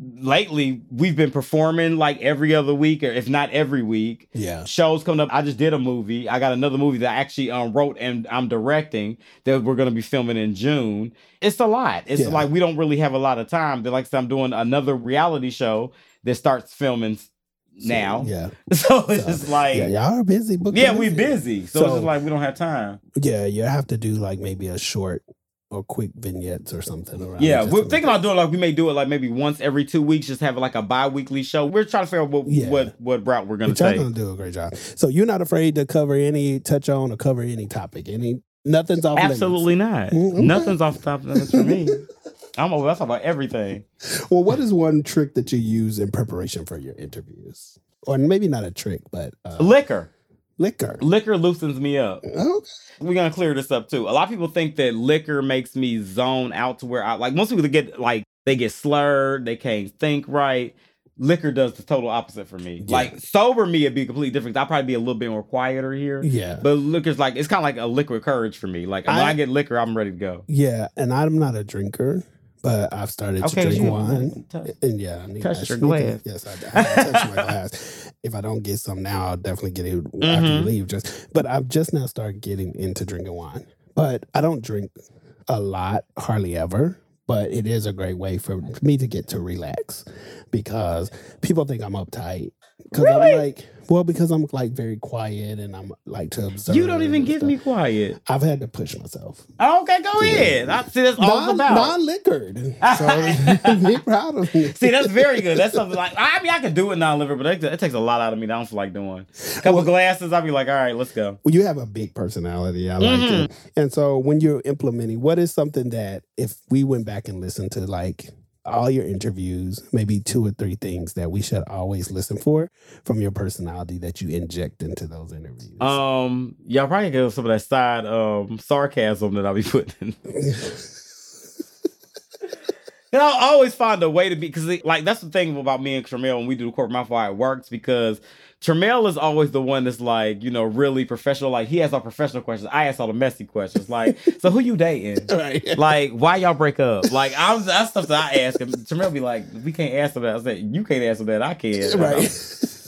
lately we've been performing like every other week or if not every week. yeah. Shows coming up. I just did a movie. I got another movie that I actually um, wrote and I'm directing that we're gonna be filming in June. It's a lot. It's Yeah. like we don't really have a lot of time. Like I'm doing another reality show that starts filming now. Yeah. So it's So, just like yeah, yeah, y'all are busy. booking we're busy. So, So- it's just like we don't have time. Yeah, you have to do like maybe a short or quick vignettes or something. Around Yeah, we're to- thinking about doing like we may do it like maybe once every two weeks, just have like a bi-weekly show. We're trying to figure out what Yeah. what, what route we're gonna But y'all take. gonna do a great job. So you're not afraid to cover any, touch on, or cover any topic. Any, nothing's off. limits. Absolutely not. Mm, okay. Nothing's off the top of the limits for me. I'm over. That's about everything. Well, what is one trick that you use in preparation for your interviews, or maybe not a trick, but uh, Liquor, liquor? liquor loosens me up. Okay. We're gonna clear this up too. A lot of people think that liquor makes me zone out to where I like most people get like they get slurred, they can't think right. Liquor does the total opposite for me. Yeah. Like sober me, it'd be completely different. I'll probably be a little bit more quieter here. Yeah. But liquor's like it's kind of like a liquid courage for me. Like when I, I- get liquor, I'm ready to go. Yeah, and I'm not a drinker, but I've started to drink you- wine. touch- And yeah, I need Touch your glass. yes, I, I touch my glass. If I don't get some now, I'll definitely get it mm-hmm. after you leave. Just, but I've just now started getting into drinking wine. But I don't drink a lot, hardly ever. But it is a great way for me to get to relax because people think I'm uptight. Because Really? I'm like, well, because I'm like very quiet and I'm like to observe. You don't even give stuff. me quiet. I've had to push myself. Okay, go ahead. I see that's all it's Non, about. non-liquored. So be proud of me. See, that's very good. That's something like I mean, I could do it non-liver, but it, it takes a lot out of me. That I don't feel like doing. A couple glasses, I'll be like, all right, let's go. Well, you have a big personality. I like Mhm. it. And so when you're implementing, what is something that if we went back and listened to like all your interviews, maybe two or three things that we should always listen for from your personality that you inject into those interviews. Um, y'all probably get some of that side um sarcasm that I'll be putting. in. And I'll always find a way to be because like that's the thing about me and Tremel when we do the corporate mouth why it works because Tremel is always the one that's like, you know, really professional. Like he has all professional questions. I ask all the messy questions. Like, so who you dating? right. Like, why y'all break up? Like, I'm that's stuff that I ask him. Tremel be like, we can't answer that. I said, you can't answer that. I can. Right.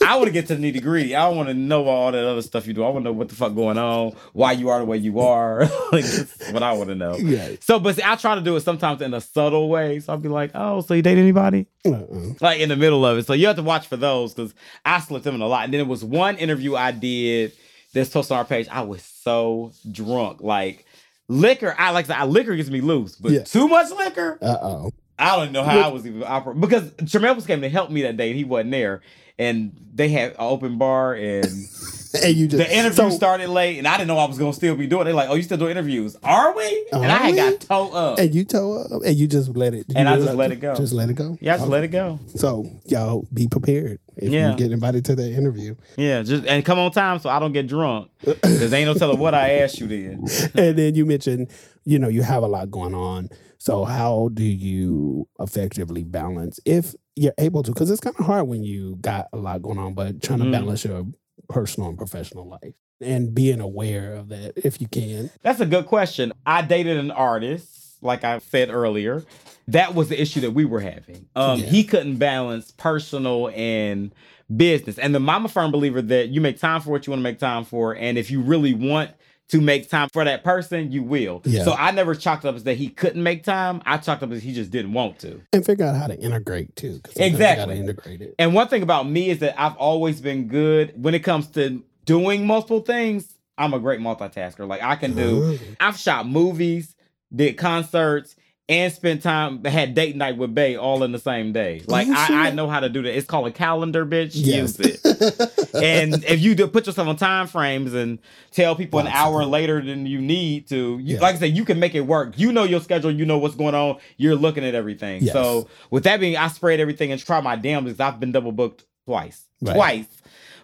I want to get to the nitty gritty. I don't want to know all that other stuff you do. I want to know what the fuck going on, why you are the way you are. like that's what I want to know. Yeah. So, but see, I try to do it sometimes in a subtle way. So I'll be like, oh, so you date anybody? Uh-uh. Like in the middle of it. So you have to watch for those because I slipped them in a lot. And then it was one interview I did that's posted on our page. I was so drunk. Like liquor, I like I liquor gets me loose, but Yeah. too much liquor. Uh-oh. I don't know how I was even operating because Tremel was came to help me that day and he wasn't there. And they had an open bar and And you just the interview so- started late and I didn't know I was gonna still be doing it. They're like, Oh, you still doing interviews? Are we? and I had we? got towed up. And you told up and you just let it. And I just let it go. Just let it go. yeah, I just let it go. So y'all be prepared if Yeah. you get invited to the interview. Yeah, just and come on time so I don't get drunk. Cause ain't no telling what I asked you then. and then you mentioned, you know, you have a lot going on. So how do you effectively balance if you're able to? Because it's kind of hard when you got a lot going on, but trying Mhm. to balance your personal and professional life and being aware of that if you can. That's a good question. I dated an artist, like I said earlier. That was the issue that we were having. Um, Yeah. He couldn't balance personal and business. And the I'm firm believer that you make time for what you want to make time for. And if you really want to make time for that person, you will. Yeah. So I never chalked up as that he couldn't make time. I chalked up as he just didn't want to. And figure out how to integrate too. Exactly. Integrate it. And one thing about me is that I've always been good when it comes to doing multiple things. I'm a great multitasker. Like I can do. I've shot movies, did concerts, and spent time had date night with Bay all in the same day. Like. I, I know how to do that. It's called a calendar, bitch. Yes. Use it. and if you do put yourself on time frames and tell people an hour later than you need to, you, Yeah. like I said, you can make it work. You know your schedule. You know what's going on. You're looking at everything. Yes. So with that being, I spread everything and try my damn because I've been double booked twice, Right. twice.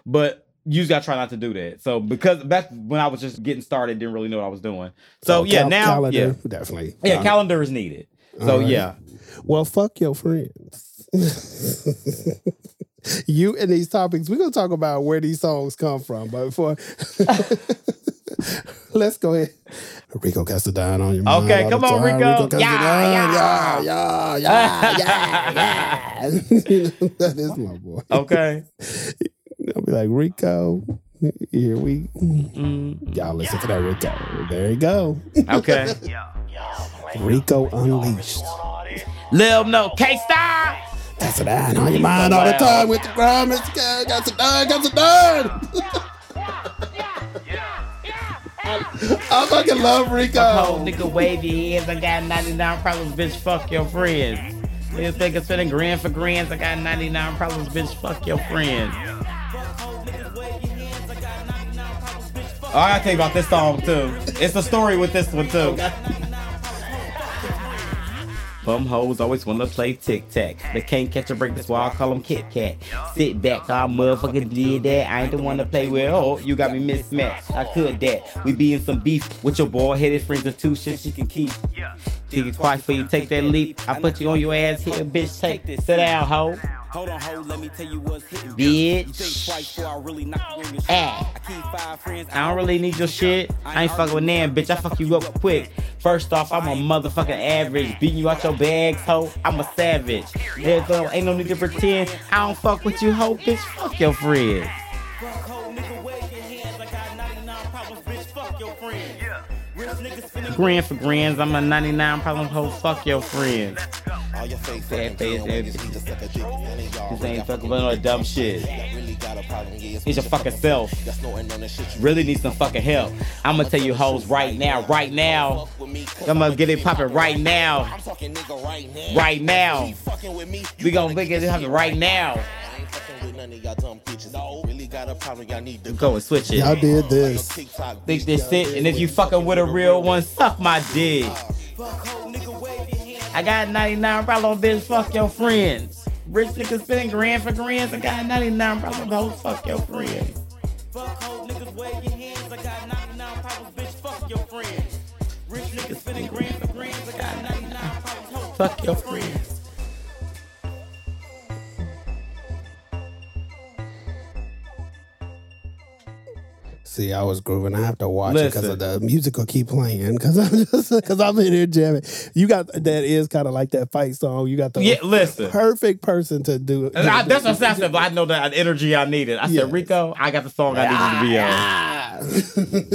But you just gotta try not to do that. So because that's when I was just getting started, didn't really know what I was doing. So, yeah, cal- now calendar, yeah, definitely. yeah, Um, calendar is needed. So right. yeah, Well, fuck your friends. you and these topics, we're gonna talk about where these songs come from, but before let's go ahead. Rico Castadine on your mind. Okay, come on, time. Rico. Castadine, Yeah, yeah, yeah, yeah, yeah, yeah. That is my boy. okay. I'll be like, Rico, here we Mm, y'all listen to that Rico. There you go. okay. Rico Unleashed. Lil no K Star. That's it I on your mind all the time with the crime. It's got got to done, got to done. I fucking love Rico. Whole Rico. nigga wavy your hands. I got 99 problems, bitch. Fuck your friends. Niggas think it's spending grand for grands. I got 99 problems, bitch. Fuck your friends. Oh, I gotta tell you about this song too. It's a story with this one too. Bum hoes always wanna play tic tac. They can't catch a break, that's why I call them Kit Kat. Sit back, I motherfucker did that. I ain't the one to play with. Oh, you got me mismatched. I could that. We be in some beef with your boy headed friends and two shit she can keep. Think it twice before you take that leap. I put you on your ass here, bitch. Take this. Sit down, hoe. Hold on, hold, let me tell you what's hitting. Bitch. You think twice before I really knock your shit. Ah. I keep five friends. I don't really need your shit. I ain't fucking with Nan, bitch. I fuck you up quick. First off, I'm a motherfucking average. Beating you out your bags, ho. I'm a savage. There's no, ain't no need to pretend. I don't fuck with you, ho, bitch. Fuck your friends. Grand for grands, I'm a 99 problem hoe. Fuck your friends. All your fake Fat fucking face, friends ass- need to suck a dick. None of y'all This ain't fucking with no dumb shit. it's your fucking self. That's snorting on that shit you Really need some fucking help. I'ma tell you hoes right now, right now. fuck with me. 'cause I'ma get it poppin' right now. I'm talking nigga right now. Right now. You fucking with me. We gonna make it happen right now. I ain't fucking none of y'all dumb bitches. No. Really got a problem, y'all need to Go and switch Y'all did this. TikTok. Think this it, and if you fucking with a real one, suck my dick. I got 99 problems, bitch, fuck your friends. Rich niggas spending grand for grands. I got 99 problems, hoes, fuck your friends. Fuck hoe niggas, wave your hands. I got 99 problems, bitch, fuck your friends. Rich niggas spending grand for grands. I got 99 problems, fuck your friends. See, I was grooving. I have to watch it because of the music will keep playing. Because I'm just because I'm in here jamming. You got that is kind of like that fight song. You got the Yeah, listen. perfect person to do it. I, that's what I said. I know that energy I needed. I said, Rico, I got the song I needed to be on. Ah.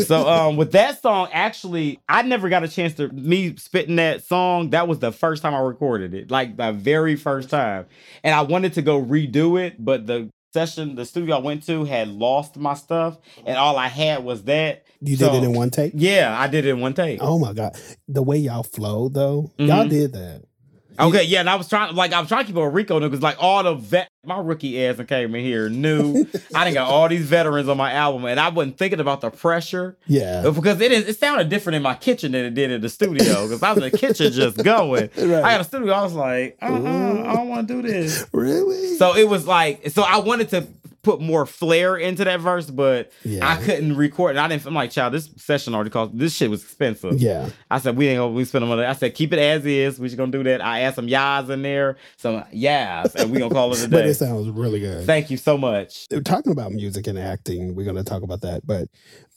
So um with that song, actually, I never got a chance to me spitting that song. That was the first time I recorded it, like the very first time. And I wanted to go redo it, but the session, the studio I went to had lost my stuff, and all I had was that. you So- did it in one take. Yeah, I did it in one take. Oh my god, the way y'all flow though, y'all Mhm. did that. Okay, yeah, and I was trying, like, I was trying to keep a Rico because, like, all the vet, my rookie ass and came in here new. I didn't got all these veterans on my album, and I wasn't thinking about the pressure Yeah, because it is. It sounded different in my kitchen than it did in the studio because I was in the kitchen just going. Right. I got a studio. I was like, uh, uh I don't want to do this. really. So it was like, so I wanted to put more flair into that verse, but Yeah. I couldn't record. And I didn't. I'm like, child, this session already cost. This shit was expensive. yeah, I said we ain't gonna we spend money. I said keep it as is. We just gonna do that. I add some yas in there, some yas, and we gonna call it a day. but it sounds really good. Thank you so much. We're talking about music and acting. We're to talk about that, but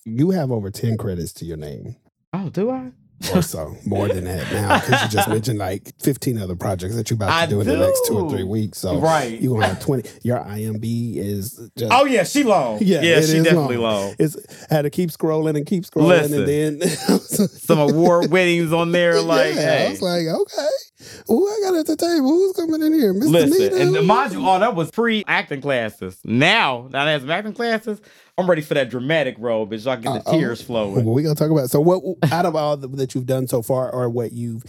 you have over ten credits to your name. Oh, do I? Or so, more than that now, because you just mentioned like 15 other projects that you're about to I do in the next two or three weeks. So Right. you're gonna have 20. Your IMDb is just Oh yeah, she long. Yeah, Yeah, she definitely long. long. it's had to keep scrolling and keep scrolling, and then Some award winnings on there, like yeah, I was like, okay, who I got at the table? Who's coming in here, Mr. Listen, Nita? and mind you, all that was pre acting classes. Now, now that I have some acting classes, I'm ready for that dramatic role, bitch. So I can get the Uh-oh. tears flowing. Well, we gonna talk about. So, what out of all the, that you've done so far, or what you've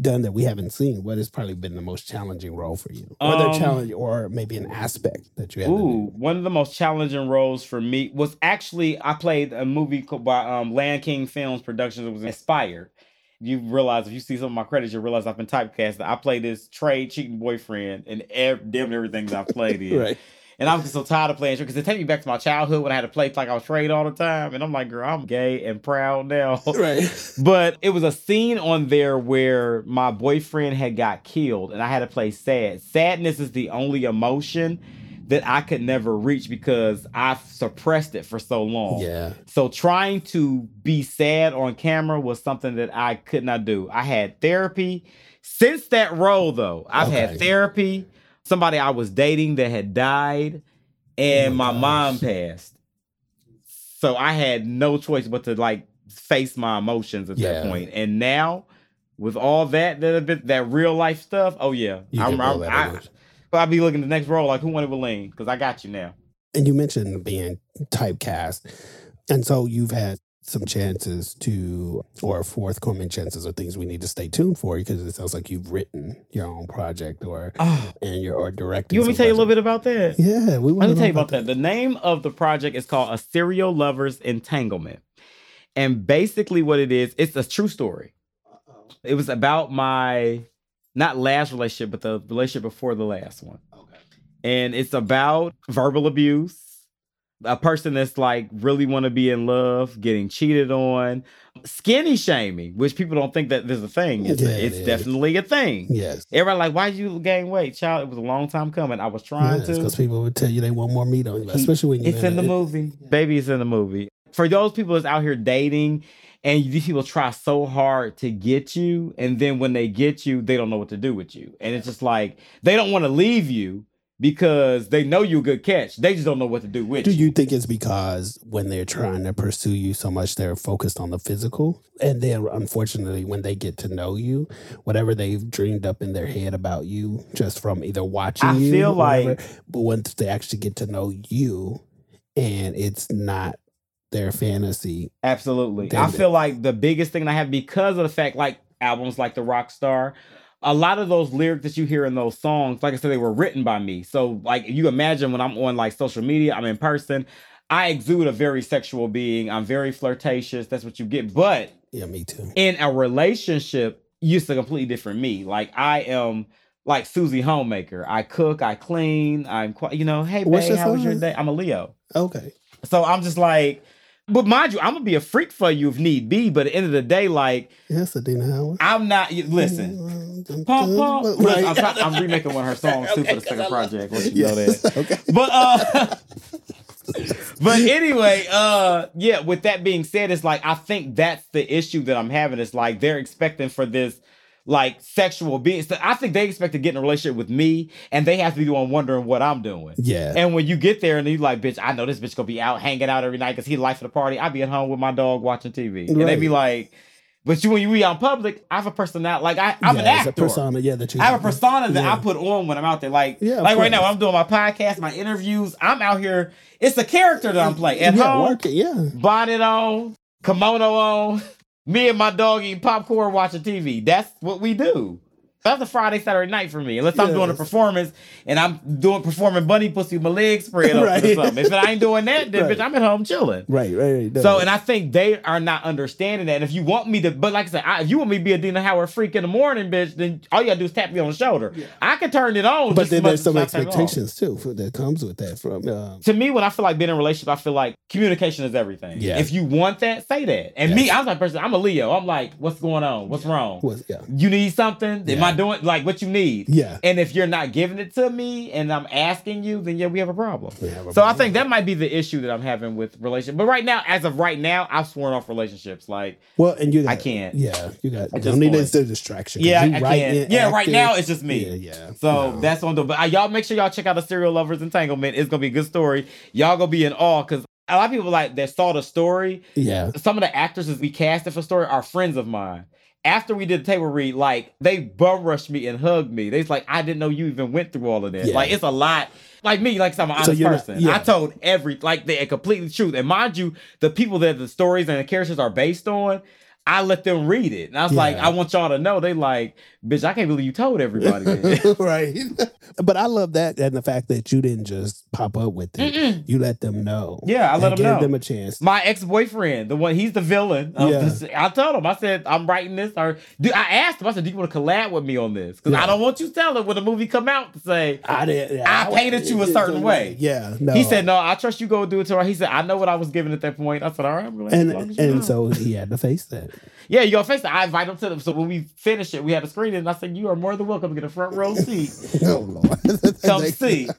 done that we haven't seen, what has probably been the most challenging role for you, or the Um, challenge, or maybe an aspect that you had? to do? Ooh, one of the most challenging roles for me was actually I played a movie by um, Land King Films Productions. It was Inspired. You realize if you see some of my credits, you realize I've been typecasted. I played this trade cheating boyfriend in ev- damn everything that I've played in. Right. And I was just so tired of playing because it take me back to my childhood when I had to play like I was trade all the time. And I'm like, girl, I'm gay and proud now. Right. But it was a scene on there where my boyfriend had got killed and I had to play sad. Sadness is the only emotion that I could never reach because I've suppressed it for so long. Yeah. So trying to be sad on camera was something that I could not do. I had therapy. Since that role though, I've Okay. had therapy. Somebody I was dating that had died and Oh my my mom passed. So I had no choice but to like face my emotions at Yeah. that point. And now with all that that have been that real life stuff, oh yeah. You I'm, I'm, I, off. I'll be looking at the next role like who wanted Willeen? Because I got you now. And you mentioned being typecast, and so you've had some chances to, or forthcoming chances, or things we need to stay tuned for, because it sounds like you've written your own project, or Oh, and you're or directing. you want me to tell you a little bit about that? Yeah, we want Let me to tell you about that. The name of the project is called A Serial Lover's Entanglement. And basically, what it is, it's a true story. It was about my not last relationship, but the relationship before the last one. Okay. And it's about verbal abuse, a person that's like really want to be in love, getting cheated on, skinny shaming, which people don't think that there's a thing. It's, Yeah, it's it definitely a thing. Yes. Everybody like, why did you gain weight, child? It was a long time coming. I was trying to. because people would tell you they want more meat on you, especially when you. It's in the movie. Baby, it's in the movie. For those people that's out here dating and these people try so hard to get you, and then when they get you, they don't know what to do with you. And it's just like they don't want to leave you because they know you're a good catch. They just don't know what to do with Do you. you think it's because when they're trying to pursue you so much, they're focused on the physical? And then, unfortunately, when they get to know you, whatever they've dreamed up in their head about you just from either watching I you, feel or whatever, like- but once they actually get to know you and it's not their fantasy, Absolutely. I feel like the biggest thing I have because of the fact, like albums like The Rock Star, a lot of those lyrics that you hear in those songs, like I said, they were written by me. So, like, you imagine when I'm on like social media, I'm in person, I exude a very sexual being. I'm very flirtatious. That's what you get. But yeah, me too. in a relationship, used to completely different me. Like I am like Susie Homemaker. I cook, I clean, I'm quite, you know, hey babe, how was your day? I'm a Leo. Okay. So I'm just like, but mind you, I'm gonna be a freak for you if need be. But at the end of the day, like Yes, Adina Howard. I'm not. Listen, pump pump. Right. I'm, I'm remaking one of her songs too for the second project. Let you know that. okay. But uh but anyway, uh yeah, with that being said, it's like I think that's the issue that I'm having. It's like they're expecting for this like sexual being. so I think they expect to get in a relationship with me and they have to be the one wondering what I'm doing. Yeah. And when you get there and you like, bitch, I know this bitch gonna be out hanging out every night because he the life of the party. I be at home with my dog watching TV. And they Right. be like, but you when you be out in public, I have a personality. Like I, I'm yeah, an actor. a persona, yeah, that you I have a persona that Yeah. I put on when I'm out there. Like, Yeah, like right now. I'm doing my podcast, my interviews. I'm out here. It's a character that I'm playing at yeah, home. work it, yeah. Bonnet on, kimono on. Me and my dog eating popcorn, watching TV. That's what we do. That's a Friday, Saturday night for me. Unless I'm doing a performance and I'm doing performing bunny pussy with my legs spread open Right. or something. If I ain't doing that, then Right. bitch, I'm at home chilling. Right, right, right. no. So, and I think they are not understanding that. And if you want me to, but like I said, I, if you want me to be a Dina Howard freak in the morning, bitch, then all you gotta do is tap me on the shoulder. I can turn it on. but just then there's some as I turn it off. expectations too for, that comes with that from um, To me, when I feel like being in a relationship, I feel like communication is everything. Yeah. If you want that, say that. And me, I'm that person. I'm a Leo. I'm like, what's going on? What's wrong? was yeah. You need something? Yeah. Doing like what you need? Yeah. And if you're not giving it to me and I'm asking you, then yeah, we have a problem. Have a so I think that might be the issue that I'm having with relationship. But right now, as of right now, I've sworn off relationships. Like, Well, and you I can't. Yeah, you got. I don't need this distraction. yeah, you I, I can't. Yeah, right now it's just me. Yeah, yeah. So No. that's what I'm. But uh, y'all make sure y'all check out the Serial Lovers Entanglement. It's gonna be a good story. Y'all gonna be in awe because a lot of people like that saw the story. yeah. Some of the actresses we casted for story are friends of mine. After we did the table read, like they bum rushed me and hugged me. They was like, I didn't know you even went through all of this. Yeah. Like it's a lot. Like me, like I'm an honest not- person. yeah. I told every like the completely truth. And mind you, the people that the stories and the characters are based on, I let them read it. And I was like, I want y'all to know. They like, bitch, I can't believe you told everybody right. but I love that and the fact that you didn't just pop up with it. You let them know. Yeah, I let And them know. Give them a chance. My ex boyfriend, the one he's the villain. Of Yeah. this, I told him, I said, I'm writing this. Or do I asked him, I said, Do you want to collab with me on this? Because Yeah. I don't want you telling when the movie come out to say. I did. I painted you a certain way. Yeah. No. He said, No, I trust you go do it to her. He said, I know what I was given at that point. I said, All right, I'm glad. And as long as you know." and so he had to face that. Yeah, you gonna face it. I invite him to them. So when we finish it, we had a screening. And I said, You are more than welcome to get a front row seat. Oh Lord. Come see.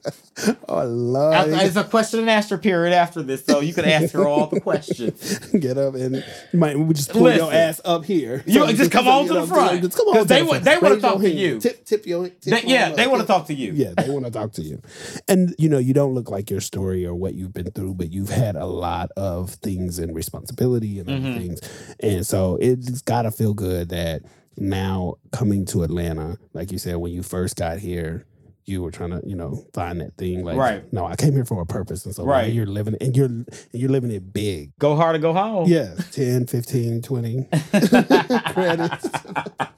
Oh Lord. After- It's a question and answer period after this, so you can ask her all the questions. Get up and you might we just pull your ass up here. You So just come on to the front. Just come on. to they the they wanna talk to you. Tip tip your tip They- yeah, they want to talk to you. Yeah, they want to talk to you. And you know, you don't look like your story or what you've been through, but you've had a lot of things and responsibility and other Mhm. things. And so it's got to feel good that now coming to Atlanta, like you said, when you first got here, you were trying to, you know, find that thing like, Right. no, I came here for a purpose. And so Right. you're living and you're and you're living it big. Go hard or go home. Yeah, 10, 15, 20 credits.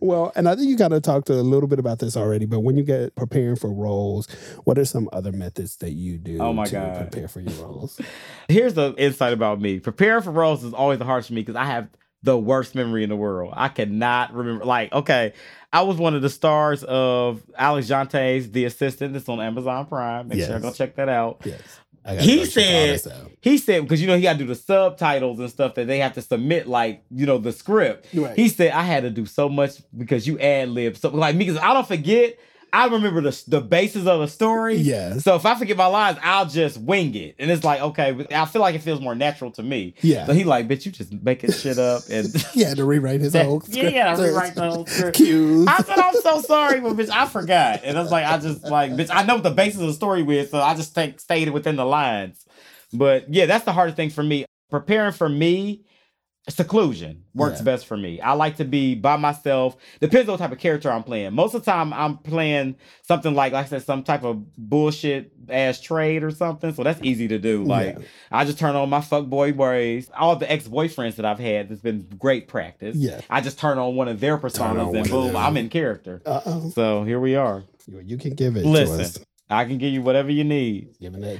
well, and I think you kind of talked a little bit about this already, but when you get preparing for roles, what are some other methods that you do Oh my to God. prepare for your roles? Here's the insight about me. Preparing for roles is always the hardest for me because I have the worst memory in the world. I cannot remember. Like, okay, I was one of the stars of Alex Jante's The Assistant. That's on Amazon Prime. Make sure Yes. y'all go check that out. Yes. I gotta He go check all said- this. He said because you know he got to do the subtitles and stuff that they have to submit, like you know the script. Right. He said I had to do so much because you ad lib so like me because I don't forget. I remember the the basis of the story. Yeah. So if I forget my lines, I'll just wing it, and it's like okay, I feel like it feels more natural to me. Yeah. So he like, bitch, you just making shit up and. Had to rewrite his whole yeah, script. yeah, rewrite the whole script. Cues. I said, I'm so sorry, but bitch, I forgot. And I was like, I just like, bitch, I know what the basis of the story with, so I just take stayed within the lines. But yeah, that's the hardest thing for me. Preparing for me, seclusion works Yeah. best for me. I like to be by myself. Depends on what type of character I'm playing. Most of the time, I'm playing something like, like I said, some type of bullshit ass trade or something. So that's easy to do. Like, Yeah. I just turn on my fuckboy ways. All the ex boyfriends that I've had, that's been great practice. Yeah. I just turn on one of their personas and boom. I'm in character. Uh-oh. So here we are. You you can give it Listen. To us. I can give you whatever you need.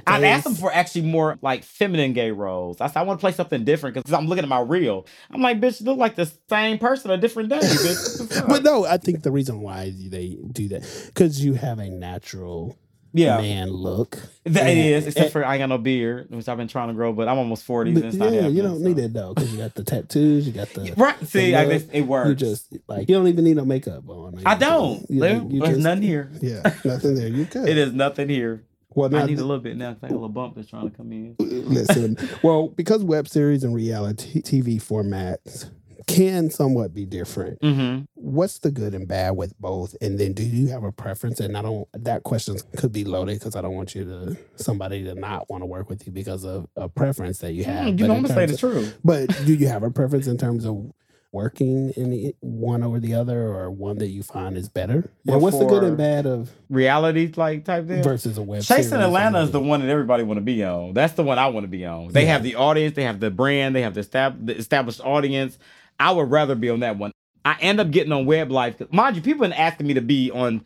I've asked them for actually more like feminine gay roles. I said I want to play something different because I'm looking at my reel. I'm like, bitch, you look like the same person a different day. Bitch. What the fuck? But no, I think the reason why they do that because you have a natural yeah, man look. Th- it And- is. Except and- for I ain't got no beard, which I've been trying to grow, but I'm almost 40. but and it's not yeah, you don't so. need it though because you got the tattoos, you got the Right. See, look, guess it works. You just like you don't even need no makeup on. I don't. You, There- you There's just- nothing here. Yeah, nothing there. You good. It is nothing here. Well, I need a little bit now. 'cause I got a little bump that's trying to come in. listen. well, because web series and reality TV formats can somewhat be different. Mm-hmm. What's the good and bad with both? And then, do you have a preference? And I don't. That question could be loaded because I don't want you to somebody to not want to work with you because of a preference that you have. you But know, in I'm gonna say the truth. But do you have a preference in terms of working in the, one over the other, or one that you find is better? Well, what's the good and bad of Reality like type thing versus a web? Chasing Atlanta is the one that everybody want to be on. That's the one I want to be on. They Yeah. have the audience, they have the brand, they have the, estab- the established audience. I would rather be on that one. I end up getting on Web Life. Mind you, people been asking me to be on.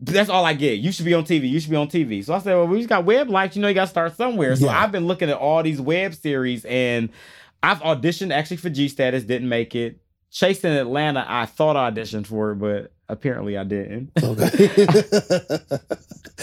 That's all I get. You should be on TV. You should be on TV. So I said, well, we just got Web Life. You know, you got to start somewhere. So Yeah. I've been looking at all these web series, and I've auditioned actually for G Status, didn't make it. Chasing Atlanta, I thought I auditioned for it, but apparently I didn't. Okay.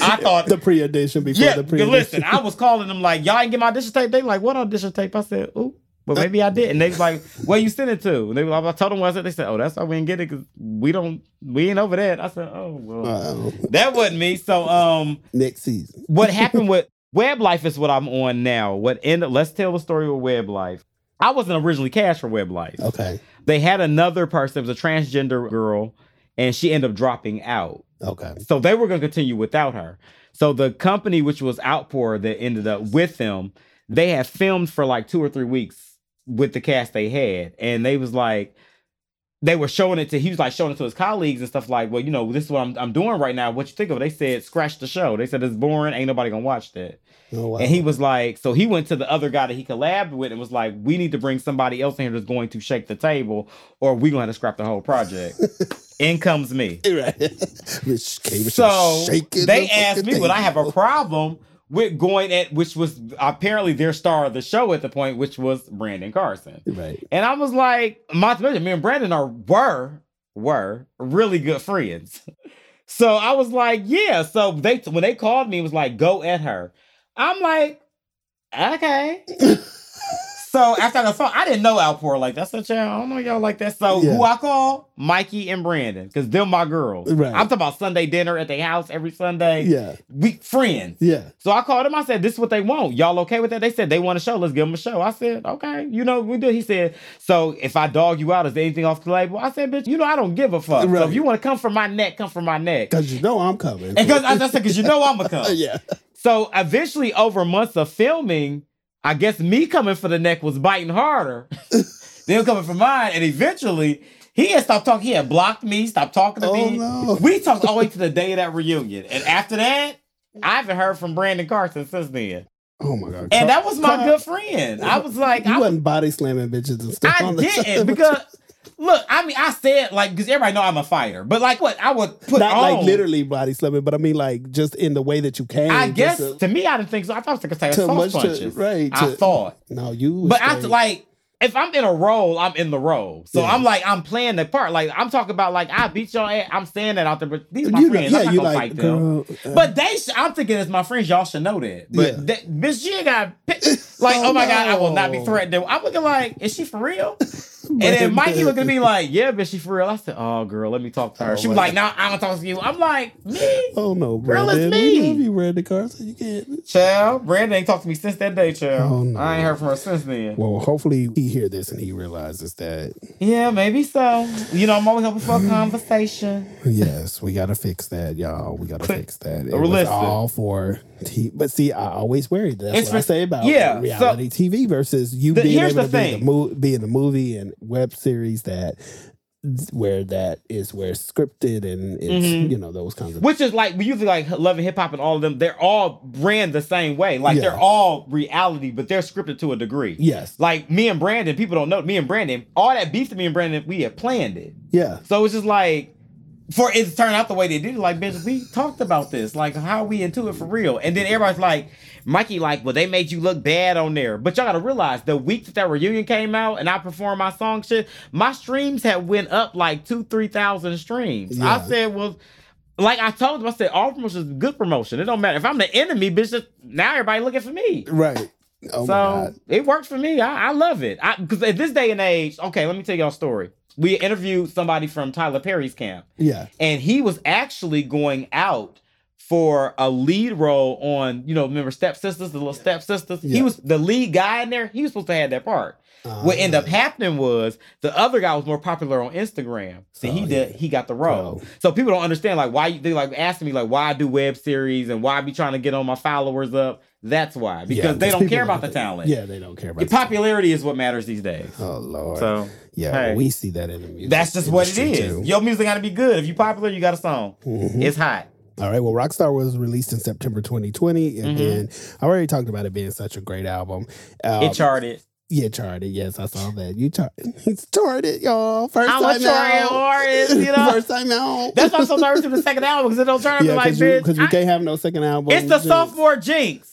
I thought the pre-audition before Yeah, the pre-audition. listen, I was calling them like, y'all ain't get my audition tape. They like, what audition tape? I said, ooh, but maybe I did. And they was like, where you send it to? And they were like, I told them what I said. They said, oh, that's why we didn't get it because we don't, we ain't over that. I said, oh, well, that wasn't me. So, um, next season. what happened with Web Life is what I'm on now. What ended? Let's tell the story with Web Life. I wasn't originally cast for Web Life. Okay. They had another person, it was a transgender girl, and she ended up dropping out. Okay. So they were going to continue without her. So the company, which was Outpour, that ended up with them, they had filmed for like two or three weeks with the cast they had, and they was like, they were showing it to. He was like showing it to his colleagues and stuff like, well, you know, this is what I'm, I'm doing right now. What you think of it? They said, scratch the show. They said it's boring. Ain't nobody gonna watch that. Oh, wow. And he was like, so he went to the other guy that he collabed with and was like, we need to bring somebody else in here that's going to shake the table, or we gonna have to scrap the whole project. in comes me. right. So they the asked me would I have a problem with going at which was apparently their star of the show at the point, which was Brandon Carson. Right. And I was like, to me and Brandon are were were really good friends. So I was like, yeah. So they when they called me, it was like, go at her. I'm like, okay. so after I got the phone, I didn't know Outpour like that's such a I don't know y'all like that. So Yeah. who I call? Mikey and Brandon, because they're my girls. Right. I'm talking about Sunday dinner at their house every Sunday. Yeah. We friends. Yeah. So I called them. I said, "This is what they want. Y'all okay with that?" They said they want a show. Let's give them a show. I said, "Okay, you know we do." He said, "So if I dog you out, is there anything off the label?" I said, "Bitch, you know I don't give a fuck. So if you want to come from my neck, come from my neck." Because you know I'm coming. And because I, I said, "Because you know I'm gonna come." yeah. So eventually, over months of filming, I guess me coming for the neck was biting harder than coming for mine. And eventually, he had stopped talking. He had blocked me, stopped talking to Oh, me. no. We talked all the way to the day of that reunion. And after that, I haven't heard from Brandon Carson since then. Oh my god. And that was my Car- good friend. I was like, You I, wasn't body slamming bitches and stuff. I on the didn't because look, I mean, I said like because everybody know I'm a fighter, but like what I would put not on. like literally body slamming, but I mean like just in the way that you came. I guess a- to me, I didn't think so. I thought it was like a soft much to- punches. right, I to- thought. no, you. But I like if I'm in a role, I'm in the role. So Yeah. I'm like I'm playing the part. Like I'm talking about like I beat your ass. I'm saying that out there, but these are my you know, friends. yeah, I'm not you gonna like fight them. uh, But they, sh- I'm thinking as my friends, y'all should know that. But Yeah. that, bitch, she got like, oh, Oh, my god, I will not be threatened. I'm looking like, is she for real? And then Mikey looking at me like, yeah, bitch, she for real. I said, oh girl, let me talk to her. Oh, she was like, now I'm gonna talk to you. I'm like, me, Oh no, Girl, it's Brandon. me. We love you, Brandon Carson. You can't. child. Brandon ain't talked to me since that day, child. Oh, no. I ain't heard from her since then. Well, hopefully he hear this and he realizes that Yeah, maybe so. You know, I'm always hoping for a conversation. yes, we gotta fix that, y'all. We gotta fix that. It was listen. all for, t- but see, I always worry. That's It's what I say about yeah, reality TV versus you The- being able the to be in, mo- be in a movie and web series that where that is where it's scripted and it's Mhm. you know those kinds of Which is like we usually like Love and Hip Hop and all of them. They're all ran the same way. Like Yeah. they're all reality, but they're scripted to a degree. yes, Like me and Brandon, people don't know me and Brandon. All that beef to me and Brandon, we had planned it. yeah, So it's just like for it to turn out the way they did, like, bitch, we talked about this. Like, how we into it for real? And then everybody's like, Mikey, like, well, they made you look bad on there. But y'all gotta realize the week that that reunion came out and I performed my song shit, my streams had went up like two, three thousand streams. I said, well, like I told them, I said all promotion is good promotion. It don't matter. If I'm the enemy, bitch, just- now everybody looking for me. Right. Oh so it works for me. I, I love it. Because at this day and age, okay, let me tell y'all a story. We interviewed somebody from Tyler Perry's camp, Yeah. and he was actually going out for a lead role on, you know, remember Step Sisters, the little Step Sisters. Yeah. He was the lead guy in there. He was supposed to have that part. what ended up Uh, happening was the other guy was more popular on Instagram. See, he Oh, did yeah. he got the role. Oh. So people don't understand like why they like asking me like why I do web series and why I be trying to get on my followers up. That's why because yeah, they don't care about the talent. Yeah, they don't care about Your the talent. popularity is what matters these days. Oh Lord. So yeah, hey. we see that in the music. that's just what it is. too. Your music gotta be good. If you popular, you got a song. Mhm. It's hot. All right. Well, Rockstar was released in September 2020. And Mhm. then I already talked about it being such a great album. Um, it charted. Yeah, charted. Yes, I saw that. You charted. He's charted, y'all. 1st I'm a time charted out. artist, you know? First time out. That's why I'm so nervous to the second album because it don't turn up yeah, like because bitch. we I- can't have no second album. it's the jinx. sophomore jinx.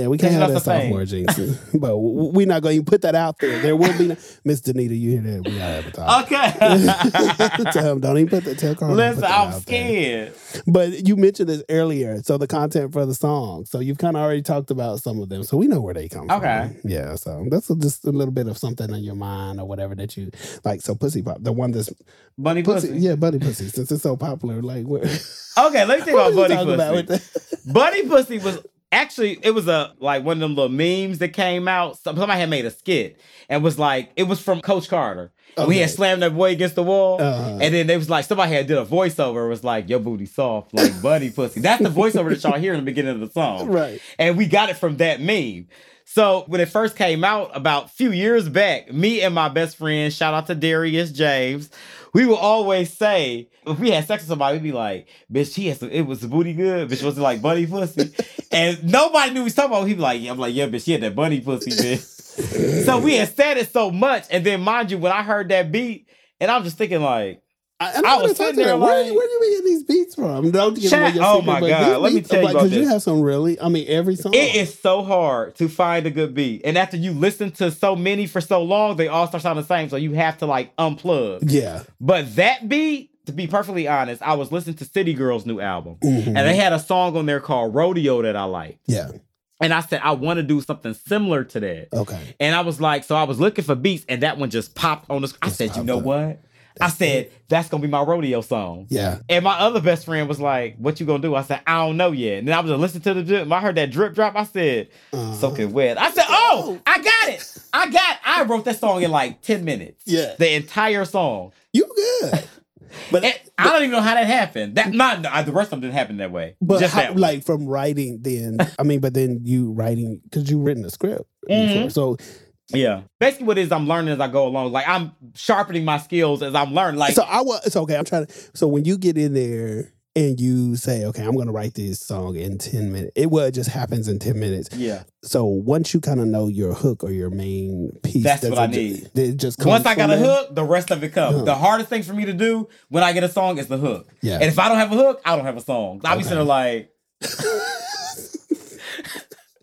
Yeah, we can't have that sophomore jinx. but we're not going to put that out there. There will be no, Miss Danita. You hear that? We gotta advertise. Okay. tell him, don't even put the tell Carl. Listen, I'm there. scared. But you mentioned this earlier. So the content for the song. So you've kind of already talked about some of them. So we know where they come Okay. from. Okay. Yeah. So that's just a little bit of something in your mind or whatever that you like. So pussy pop, the one that's Bunny pussy, pussy. yeah, Bunny pussy. Since it's so popular, like where, Okay, let me think about are talking Pussy. about that? Buddy Pussy was actually it was a like one of them little memes that came out. Somebody had made a skit and was like it was from Coach Carter. And We had slammed that boy against the wall, Uh-huh. and then they was like somebody had did a voiceover. It was like your booty soft, like Buddy Pussy. That's the voiceover that y'all hear in the beginning of the song, Right. And we got it from that meme. So when it first came out about a few years back, me and my best friend, shout out to Darius James, we would always say if we had sex with somebody, we'd be like, "Bitch, he has some, it was booty good, bitch was it like bunny pussy?" and nobody knew he was talking about. He'd be like, yeah, "I'm like, yeah, bitch, she had that bunny pussy, bitch." so we had said it so much, and then mind you, when I heard that beat, and I'm just thinking like. I, and I I was was sitting sitting there where, like- where do you get these beats from? Don't give Chat- away your oh my but God, these let me tell you like, about 'cause you have some really. I mean, every song. It is so hard to find a good beat. And after you listen to so many for so long, they all start sounding the same. So you have to like unplug. Yeah. But that beat, to be perfectly honest, I was listening to City Girls' new album. Mhm. And they had a song on there called Rodeo that I liked. Yeah. And I said, I want to do something similar to that. Okay. And I was like, so I was looking for beats, and that one just popped on the screen. I said, you know up. what? I said, that's gonna be my rodeo song. Yeah. And my other best friend was like, "What you gonna do?" I said, "I don't know yet." And then I was listening to the drip. I heard that drip drop. I said, Uh-huh. "Soaking wet." I said, "Oh, I got it! I got. I wrote that song in like ten minutes. Yeah. the entire song. You good. But And I don't even know how that happened. That not the rest of them didn't happen that way. But just how, like from writing, then I mean, but then you writing because you written a script Mhm. before. So, yeah. Basically, what it is I'm learning as I go along. Like I'm sharpening my skills as I'm learning. Like so I was. It's okay. I'm trying to. So when you get in there and you say, "Okay, I'm going to write this song in ten minutes," it well, it just happens in ten minutes. yeah. So once you kind of know your hook or your main piece, That's what I ju- need. It just Once I got a hook, the rest of it comes. Uh-huh. The hardest thing for me to do when I get a song is the hook. Yeah. And if I don't have a hook, I don't have a song. I be Okay. sitting there like,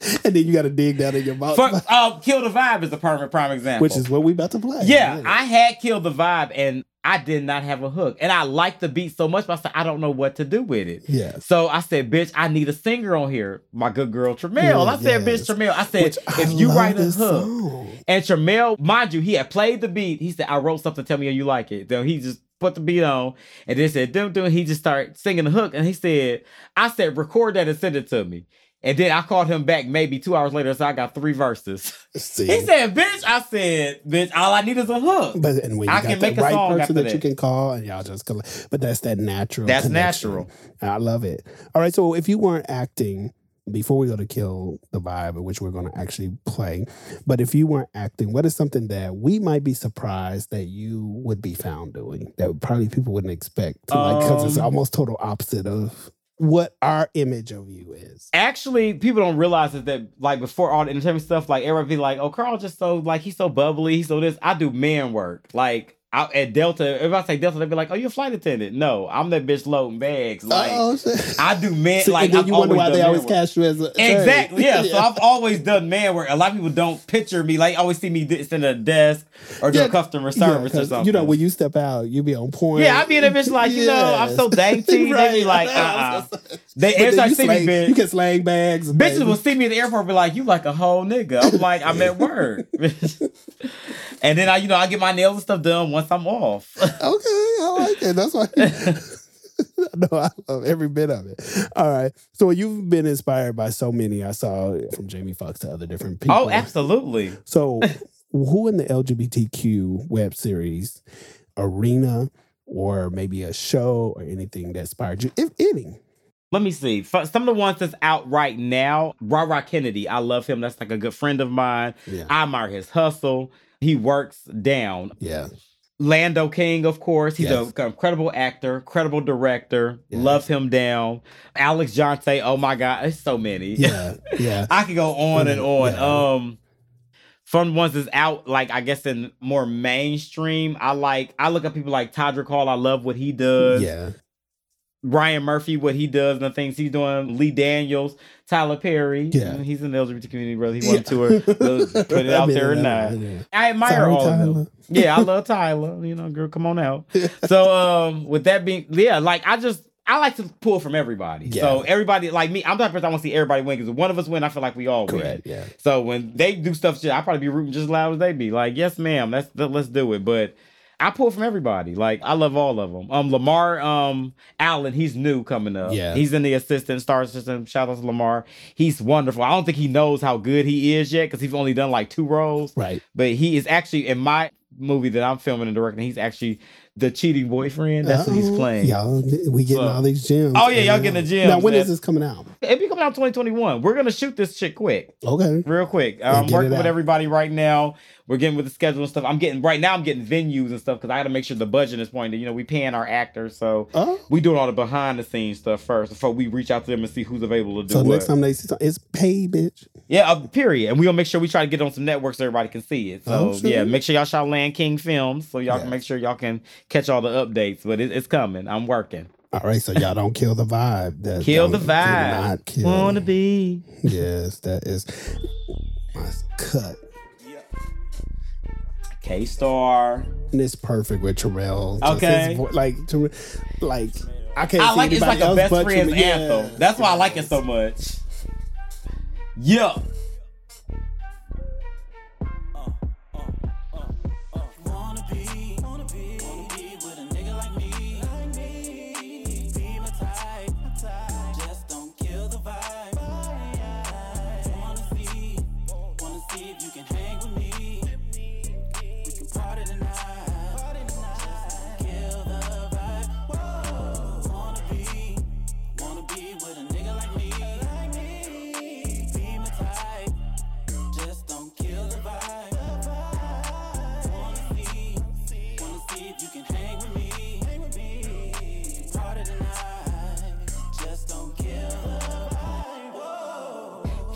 and then you got to dig down in your mouth, for, uh, Kill the Vibe is a perfect prime example. which is what we about to play. yeah, I had Kill the Vibe and I did not have a hook. And I liked the beat so much, but I said, I don't know what to do with it. yeah. So I said, bitch, I need a singer on here. My good girl Tremel. I said, Yes. bitch, Tremel. I said, Which I if you write a hook, song. And Tremel, mind you, he had played the beat. He said, I wrote something, tell me how you like it. Then he just put the beat on and then said, dum dum. He just started singing the hook. And he said, I said, record that and send it to me. And then I called him back maybe two hours later, so I got three verses. See, He said, bitch, I said, bitch, all I need is a hook. But and when you I got can the make a right song person after that, you can call and y'all just coll- but that's that natural. That's connection. natural. I love it. All right, so if you weren't acting before we go to kill the vibe, which we're going to actually play, but if you weren't acting, what is something that we might be surprised that you would be found doing that probably people wouldn't expect, to, like because it's Um, almost total opposite of what our image of you is. Actually, people don't realize is that like before all the entertainment stuff, like everybody be like, oh, Carl just so like he's so bubbly, he's so this. I do man work. Like out at Delta, if I say Delta, they'd be like, "Oh, you're a flight attendant." No, I'm that bitch loading bags. Like oh, shit. I do man. See, like and then I've you wonder why they always cast you as a Exactly. Yeah. So. I've always done man work. A lot of people don't picture me. Like always see me sitting at a desk or doing Yeah, customer Yeah, service or 'cause, something. You know, when you step out, you be on point. yeah, I be in a bitch like you know I'm so dainty. They be like, uh, I was gonna say. They But every then you see me, bitch. You can slang bags. Bitches baby. will see me at the airport, be like, "You like a whole nigga." I'm like, "I'm at work," and then I, you know, I get my nails and stuff done once I'm off. Okay, I like it. That's why. no, I love every bit of it. All right. So you've been inspired by so many. I saw from Jamie Foxx to other different oh, people. oh, absolutely. So, who in the LGBTQ web series arena or maybe a show or anything that inspired you, if any? Let me see. Some of the ones that's out right now, Rara Kennedy. I love him. That's like a good friend of mine. Yeah. I admire his hustle. He works down. Yeah. Lando King, of course. He's Yes. a incredible actor, credible director. Love him down. Alex Jonte. Oh my God, it's so many. Yeah. Yeah. I could go on and on. Yeah. Um, from ones that's out, like I guess in more mainstream, I like. I look at people like Todrick Hall. I love what he does. yeah. Ryan Murphy, what he does and the things he's doing. Lee Daniels, Tyler Perry. Yeah. he's in the LGBT community, brother. He wanted to uh, put it out there or not. yeah. I admire Sorry, all of them. Tyler. Yeah, I love Tyler. You know, girl, come on out. So, um, with that being, yeah, like I just I like to pull from everybody. Yeah. So everybody, like me, I'm the person I want to see everybody win because if one of us win, I feel like we all Correct. win. Yeah. So when they do stuff, shit, I probably be rooting just as loud as they be. Like, yes, ma'am, let's let's do it. But I pull from everybody. Like, I love all of them. Um, Lamar, um, Allen, he's new coming up. Yeah. he's in the assistant, star assistant. Shout out to Lamar. He's wonderful. I don't think he knows how good he is yet because he's only done like two roles. Right. But he is actually in my movie that I'm filming and directing. He's actually the cheating boyfriend. That's what he's Oh, playing. Y'all, we getting So- all these gems. Oh, yeah, y'all getting the gems, Now, when is this coming out? It be coming out 2021. We're gonna shoot this shit quick. Okay. real quick. I'm get working with everybody right now. We're getting with the schedule and stuff. I'm getting right now. I'm getting venues and stuff because I got to make sure the budget is pointed. You know, we paying our actors, so Oh. we doing all the behind the scenes stuff first before we reach out to them and see who's available to do it. So what. next time they see something, it's paid, bitch. yeah, uh, period. And we gonna make sure we try to get on some networks so everybody can see it. So Oh, sure. yeah, make sure y'all shout Land King Films so y'all can make sure y'all can catch all the updates. But it, it's coming. I'm working. All right, so y'all don't kill the vibe. That- Kill the vibe. Not kill. Wanna be. Yes, that is my cut. K Star. And it's perfect with Terrell. Okay. vo- like, Ter- like I can't. I like it's like a best friend's. Yeah. anthem. That's why I like it so much. Yeah.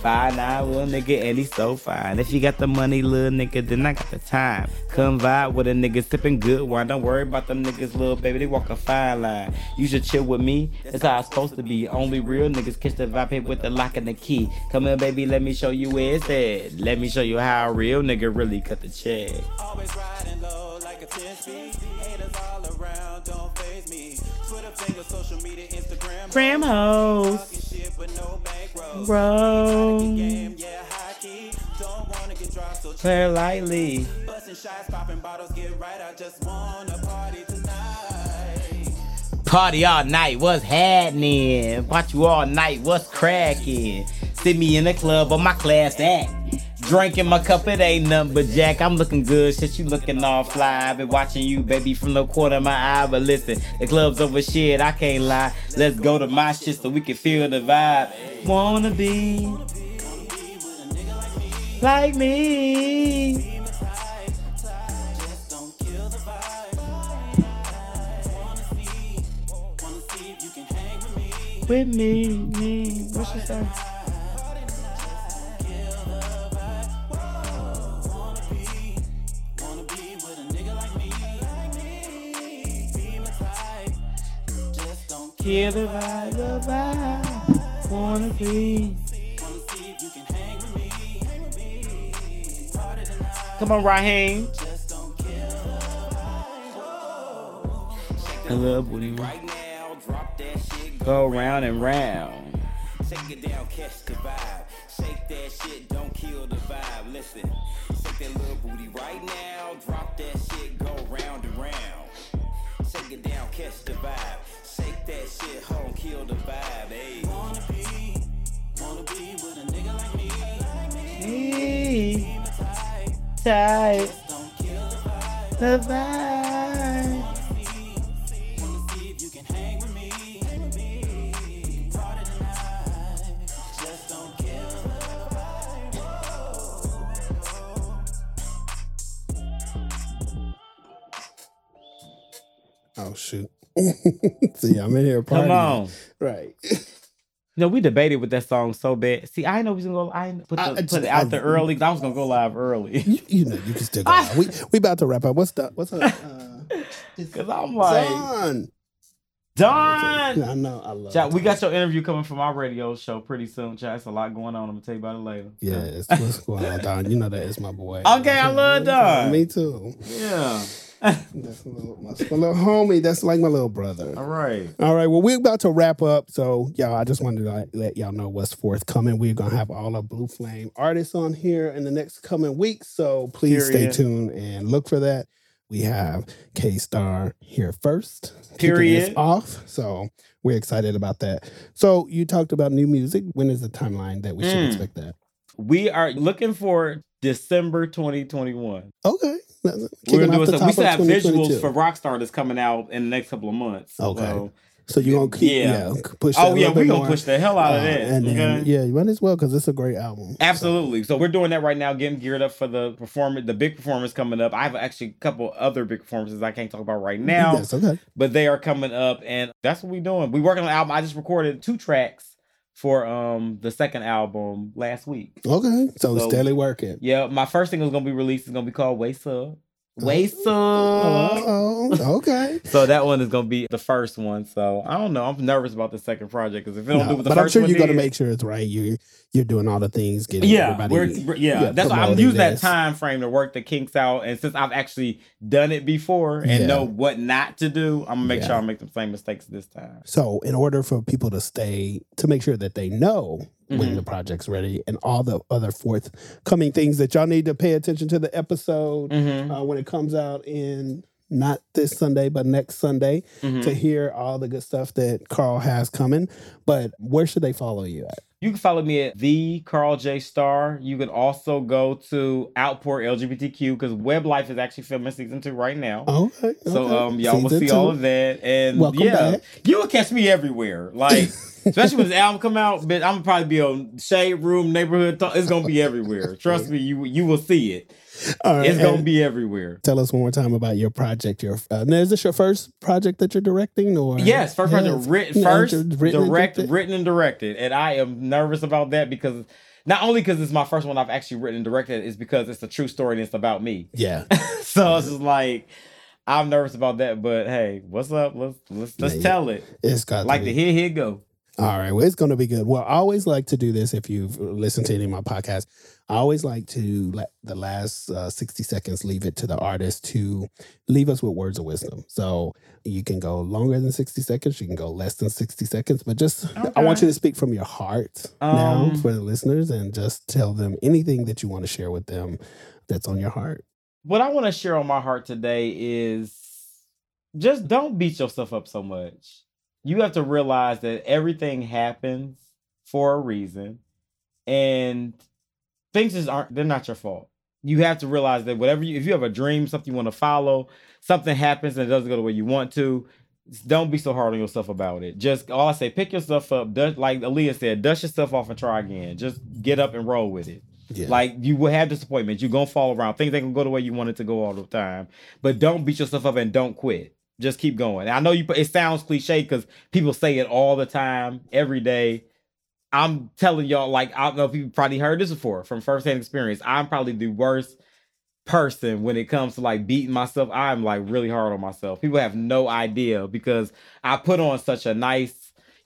Five nine little nigga and he's so fine. If you got the money, little nigga, then I got the time. Come vibe with a nigga sipping good wine. Don't worry about them niggas, little baby. They walk a fine line. You should chill with me. That's how it's supposed to be. Only real niggas catch the vibe hit with the lock and the key. Come here, baby. Let me show you where it's at. Let me show you how a real nigga really cut the check. Always riding low like a 10 speed. Haters all around, don't phase me. Twitter finger, social media, Instagram. Gram hoes. Talking shit with no bankroll. Bro. Game, yeah, high key. Don't wanna get dropped, so Play lightly. busting shots, popping bottles, get right. I just wanna party tonight. Party all night, what's happening? Watch you all night, what's cracking? Sit me in the club on my class act. Drinking my cup, it ain't nothing but Jack. I'm looking good, shit, you looking all fly. I've been watching you, baby, from the corner of my eye. But listen, the club's over shit, I can't lie. Let's go to my shit so we can feel the vibe. Wanna be like me. With me. Me, me. What she say? Kill the vibe, the vibe. Wanna be. Wanna see if you can hang with me. Hang with me. Harder than I Come on, Raheem. just don't kill. I love when Right now, drop that shit. go round and round. Shake it down, catch the vibe. Shake that shit, don't kill the vibe. Listen, shake that little booty right now. Drop that shit, go round and round. Shake it down, catch the vibe. Shake that shit, home, kill the vibe. Hey. Wanna be, wanna be with a nigga like me. Hey, Be my type, tight, the vibe. the vibe. Wanna see if you can hang with me. Hang with me. Harder than I, just don't kill the Oh shoot. See, I'm in here partying. Come on. Right. No, we debated with that song so bad. See, I know we was gonna go. I put, the, I- put it out I- there early. I was gonna go live early. You, you know, you can still go. out. we we about to wrap up. What's the what's up? Uh, Cause I'm like, Don. Don. I know. I love. Chat, we got your interview coming from our radio show pretty soon. Chat, it's a lot going on. I'm gonna tell you about it later. Yes, what's going on, Don? You know that is my boy. Okay, I love Don. Me too. Yeah. That's my little, my, my little homie. That's like my little brother. All right. All right, well, we're about to wrap up. So, y'all, I just wanted to like, let y'all know what's forthcoming. We're going to have all our Blue Flame artists on here in the next coming weeks. So, please Period. stay tuned and look for that. We have K Star here first. Period. off. So, we're excited about that. So, you talked about new music. When is the timeline that we should Mm. expect that? We are looking for December 2021. Okay. We're gonna do it. we still have visuals for Rockstar that's coming out in the next couple of months. Okay. So- So, you're going to keep, Yeah. yeah, push that oh yeah, we're gonna more. push the hell out of Uh, that. And then, okay? yeah, you might as well because it's a great album. Absolutely. So we're doing that right now, getting geared up for the performance, the big performance coming up. I have actually a couple other big performances I can't talk about right now, Yes, okay. but they are coming up, and that's what we're doing. We working on an album. I just recorded two tracks for um the second album last week. Okay. So, So- steadily working. Yeah, my first single is gonna be released. is gonna be called "Waste Up." Waste Up. Oh, okay. So that one is gonna be the first one. So I don't know. I'm nervous about the second project because if it don't No, do what the but I'm first sure one you're did- make sure it's right. You you're doing all the things, getting yeah, everybody. we're, we're- yeah, that's why I'm using that time frame to work the kinks out. And since I've actually done it before and Yeah. know what not to do, I'm gonna make Yeah. sure I make the same mistakes this time. So, in order for people to stay, to make sure that they know when Mhm. the project's ready and all the other forthcoming things that y'all need to pay attention to the episode Mm-hmm. uh, when it comes out in not this Sunday, but next Sunday Mm-hmm. to hear all the good stuff that Carl has coming. But where should they follow you at? You can follow me at the Carl J Star. You can also go to Outpour LGBTQ because Web Life is actually filming season two right now. Okay. So okay. um y'all will Season see all of that. And Welcome yeah, back. you will catch me everywhere. Like especially when the album come out, but I'm gonna probably be on Shade Room, Neighborhood Talk. It's gonna be everywhere. Trust me, you you will see it. Right, It's gonna be everywhere. Tell us one more time about your project. Your uh, now, is this your first project that you're directing, or Yes, first project Yes. written first, written and direct, directed. written and directed, and I am nervous about that because not only because it's my first one I've actually written and directed, is because it's a true story and it's about me. Yeah, so it's just like I'm nervous about that, but hey, what's up? Let's let's let's Yeah, tell it. it's got Like to the be. here here go. All right, well, it's going to be good. Well, I always like to do this. If you've listened to any of my podcasts, I always like to let the last uh, sixty seconds leave it to the artist to leave us with words of wisdom. So you can go longer than sixty seconds. You can go less than sixty seconds. But just, I want you to speak from your heart now Um, for the listeners, and just tell them anything that you want to share with them that's on your heart. What I want to share on my heart today is just don't beat yourself up so much. You have to realize that everything happens for a reason and things just aren't they're not your fault. You have to realize that whatever you if you have a dream, something you want to follow, something happens and it doesn't go the way you want to, don't be so hard on yourself about it. Just all I say, pick yourself up, dust, like Aaliyah said, dust yourself off and try again. Just get up and roll with it. Yeah. Like you will have disappointments. You're gonna fall around. Things ain't gonna go the way you want it to go all the time. But don't beat yourself up and don't quit. Just keep going. I know you. It sounds cliche because people say it all the time, every day. I'm telling y'all, like I don't know if you probably heard this before from firsthand experience. I'm probably the worst person when it comes to like beating myself. I'm like really hard on myself. People have no idea because I put on such a nice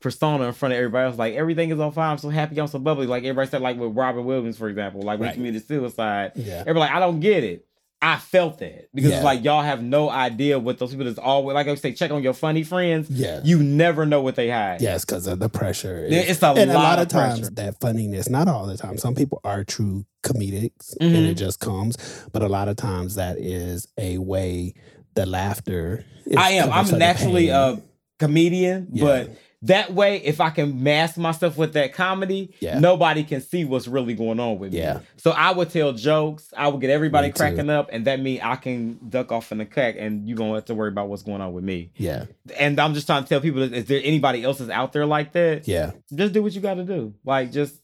persona in front of everybody else. Like everything is on fire. I'm so happy. I'm so bubbly. Like everybody said, like with Robin Williams, for example, like when Right. he committed suicide. Yeah. Everybody like, I don't get it. I felt that because Yeah. it's like y'all have no idea what those people that's always like I say, check on your funny friends. Yeah. You never know what they hide. Yes, because of the pressure. Yeah, it's a and a lot lot of times pressure. that funniness, not all the time. Some people are true comedics Mhm. and it just comes, but a lot of times that is a way the laughter. is I am. I'm naturally pain. a comedian, Yeah. but that way, if I can mask myself with that comedy, Yeah. nobody can see what's really going on with Yeah. me. So I would tell jokes, I would get everybody Me too. cracking up, and that means I can duck off in the crack, and you don't have to worry about what's going on with me. yeah, And I'm just trying to tell people: is there anybody else that's out there like that? yeah, Just do what you got to do. Like just,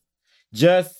just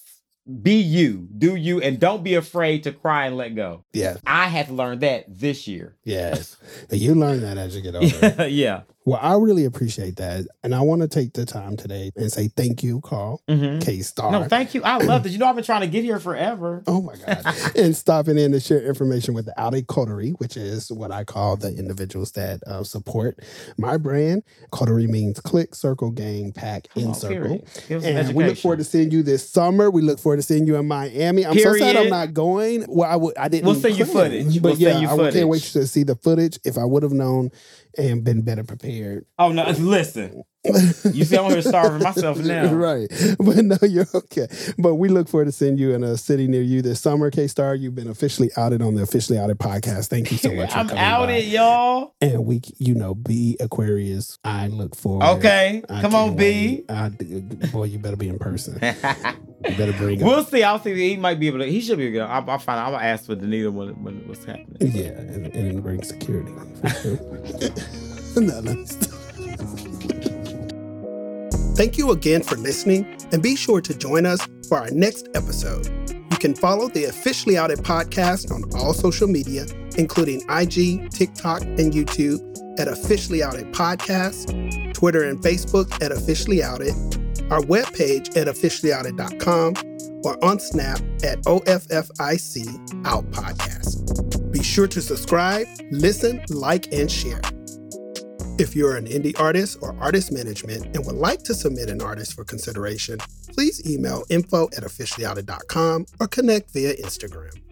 be you, do you, and don't be afraid to cry and let go. yeah, I had to learn that this year. yes. You learn that as you get older. yeah. Well, I really appreciate that, and I want to take the time today and say thank you, Carl hmm K Star. No, thank you. I love this. You know, I've been trying to get here forever. Oh my God. and stopping in to share information with the Audi Coterie, which is what I call the individuals that uh, support my brand. Coterie means click, circle, gang, pack, in circle. period. Give us some And we look forward to seeing you this summer. We look forward to seeing you in Miami. I'm so sad I'm not going. Well, I would. I didn't. We'll send you footage. But We'll yeah, send you I can't wait to see the footage. If I would have known and been better prepared. Oh no, listen. You see, I'm here starving myself now. right. But no, you're okay. But we look forward to seeing you in a city near you this summer. K Star, you've been officially outed on the Officially Outed podcast. Thank you so much. for I'm outed, by. y'all. And we, you know, be Aquarius. I look forward. Okay, I come on, B. I, boy, you better be in person. You better bring we'll see. I'll see. He might be able to. He should be able to. I'll, I'll find. out. I'm gonna ask for Danita when, when what's happening. Yeah, and, and bring security. No, no. Thank you again for listening, and be sure to join us for our next episode. You can follow the Officially Outed podcast on all social media, including IG, TikTok, and YouTube at Officially Outed Podcast, Twitter and Facebook at Officially Outed, our webpage at officiallyouted.com, or on Snap at OFFIC Out Podcast. Be sure to subscribe, listen, like, and share. If you're an indie artist or artist management and would like to submit an artist for consideration, please email info at officiallyouted.com or connect via Instagram.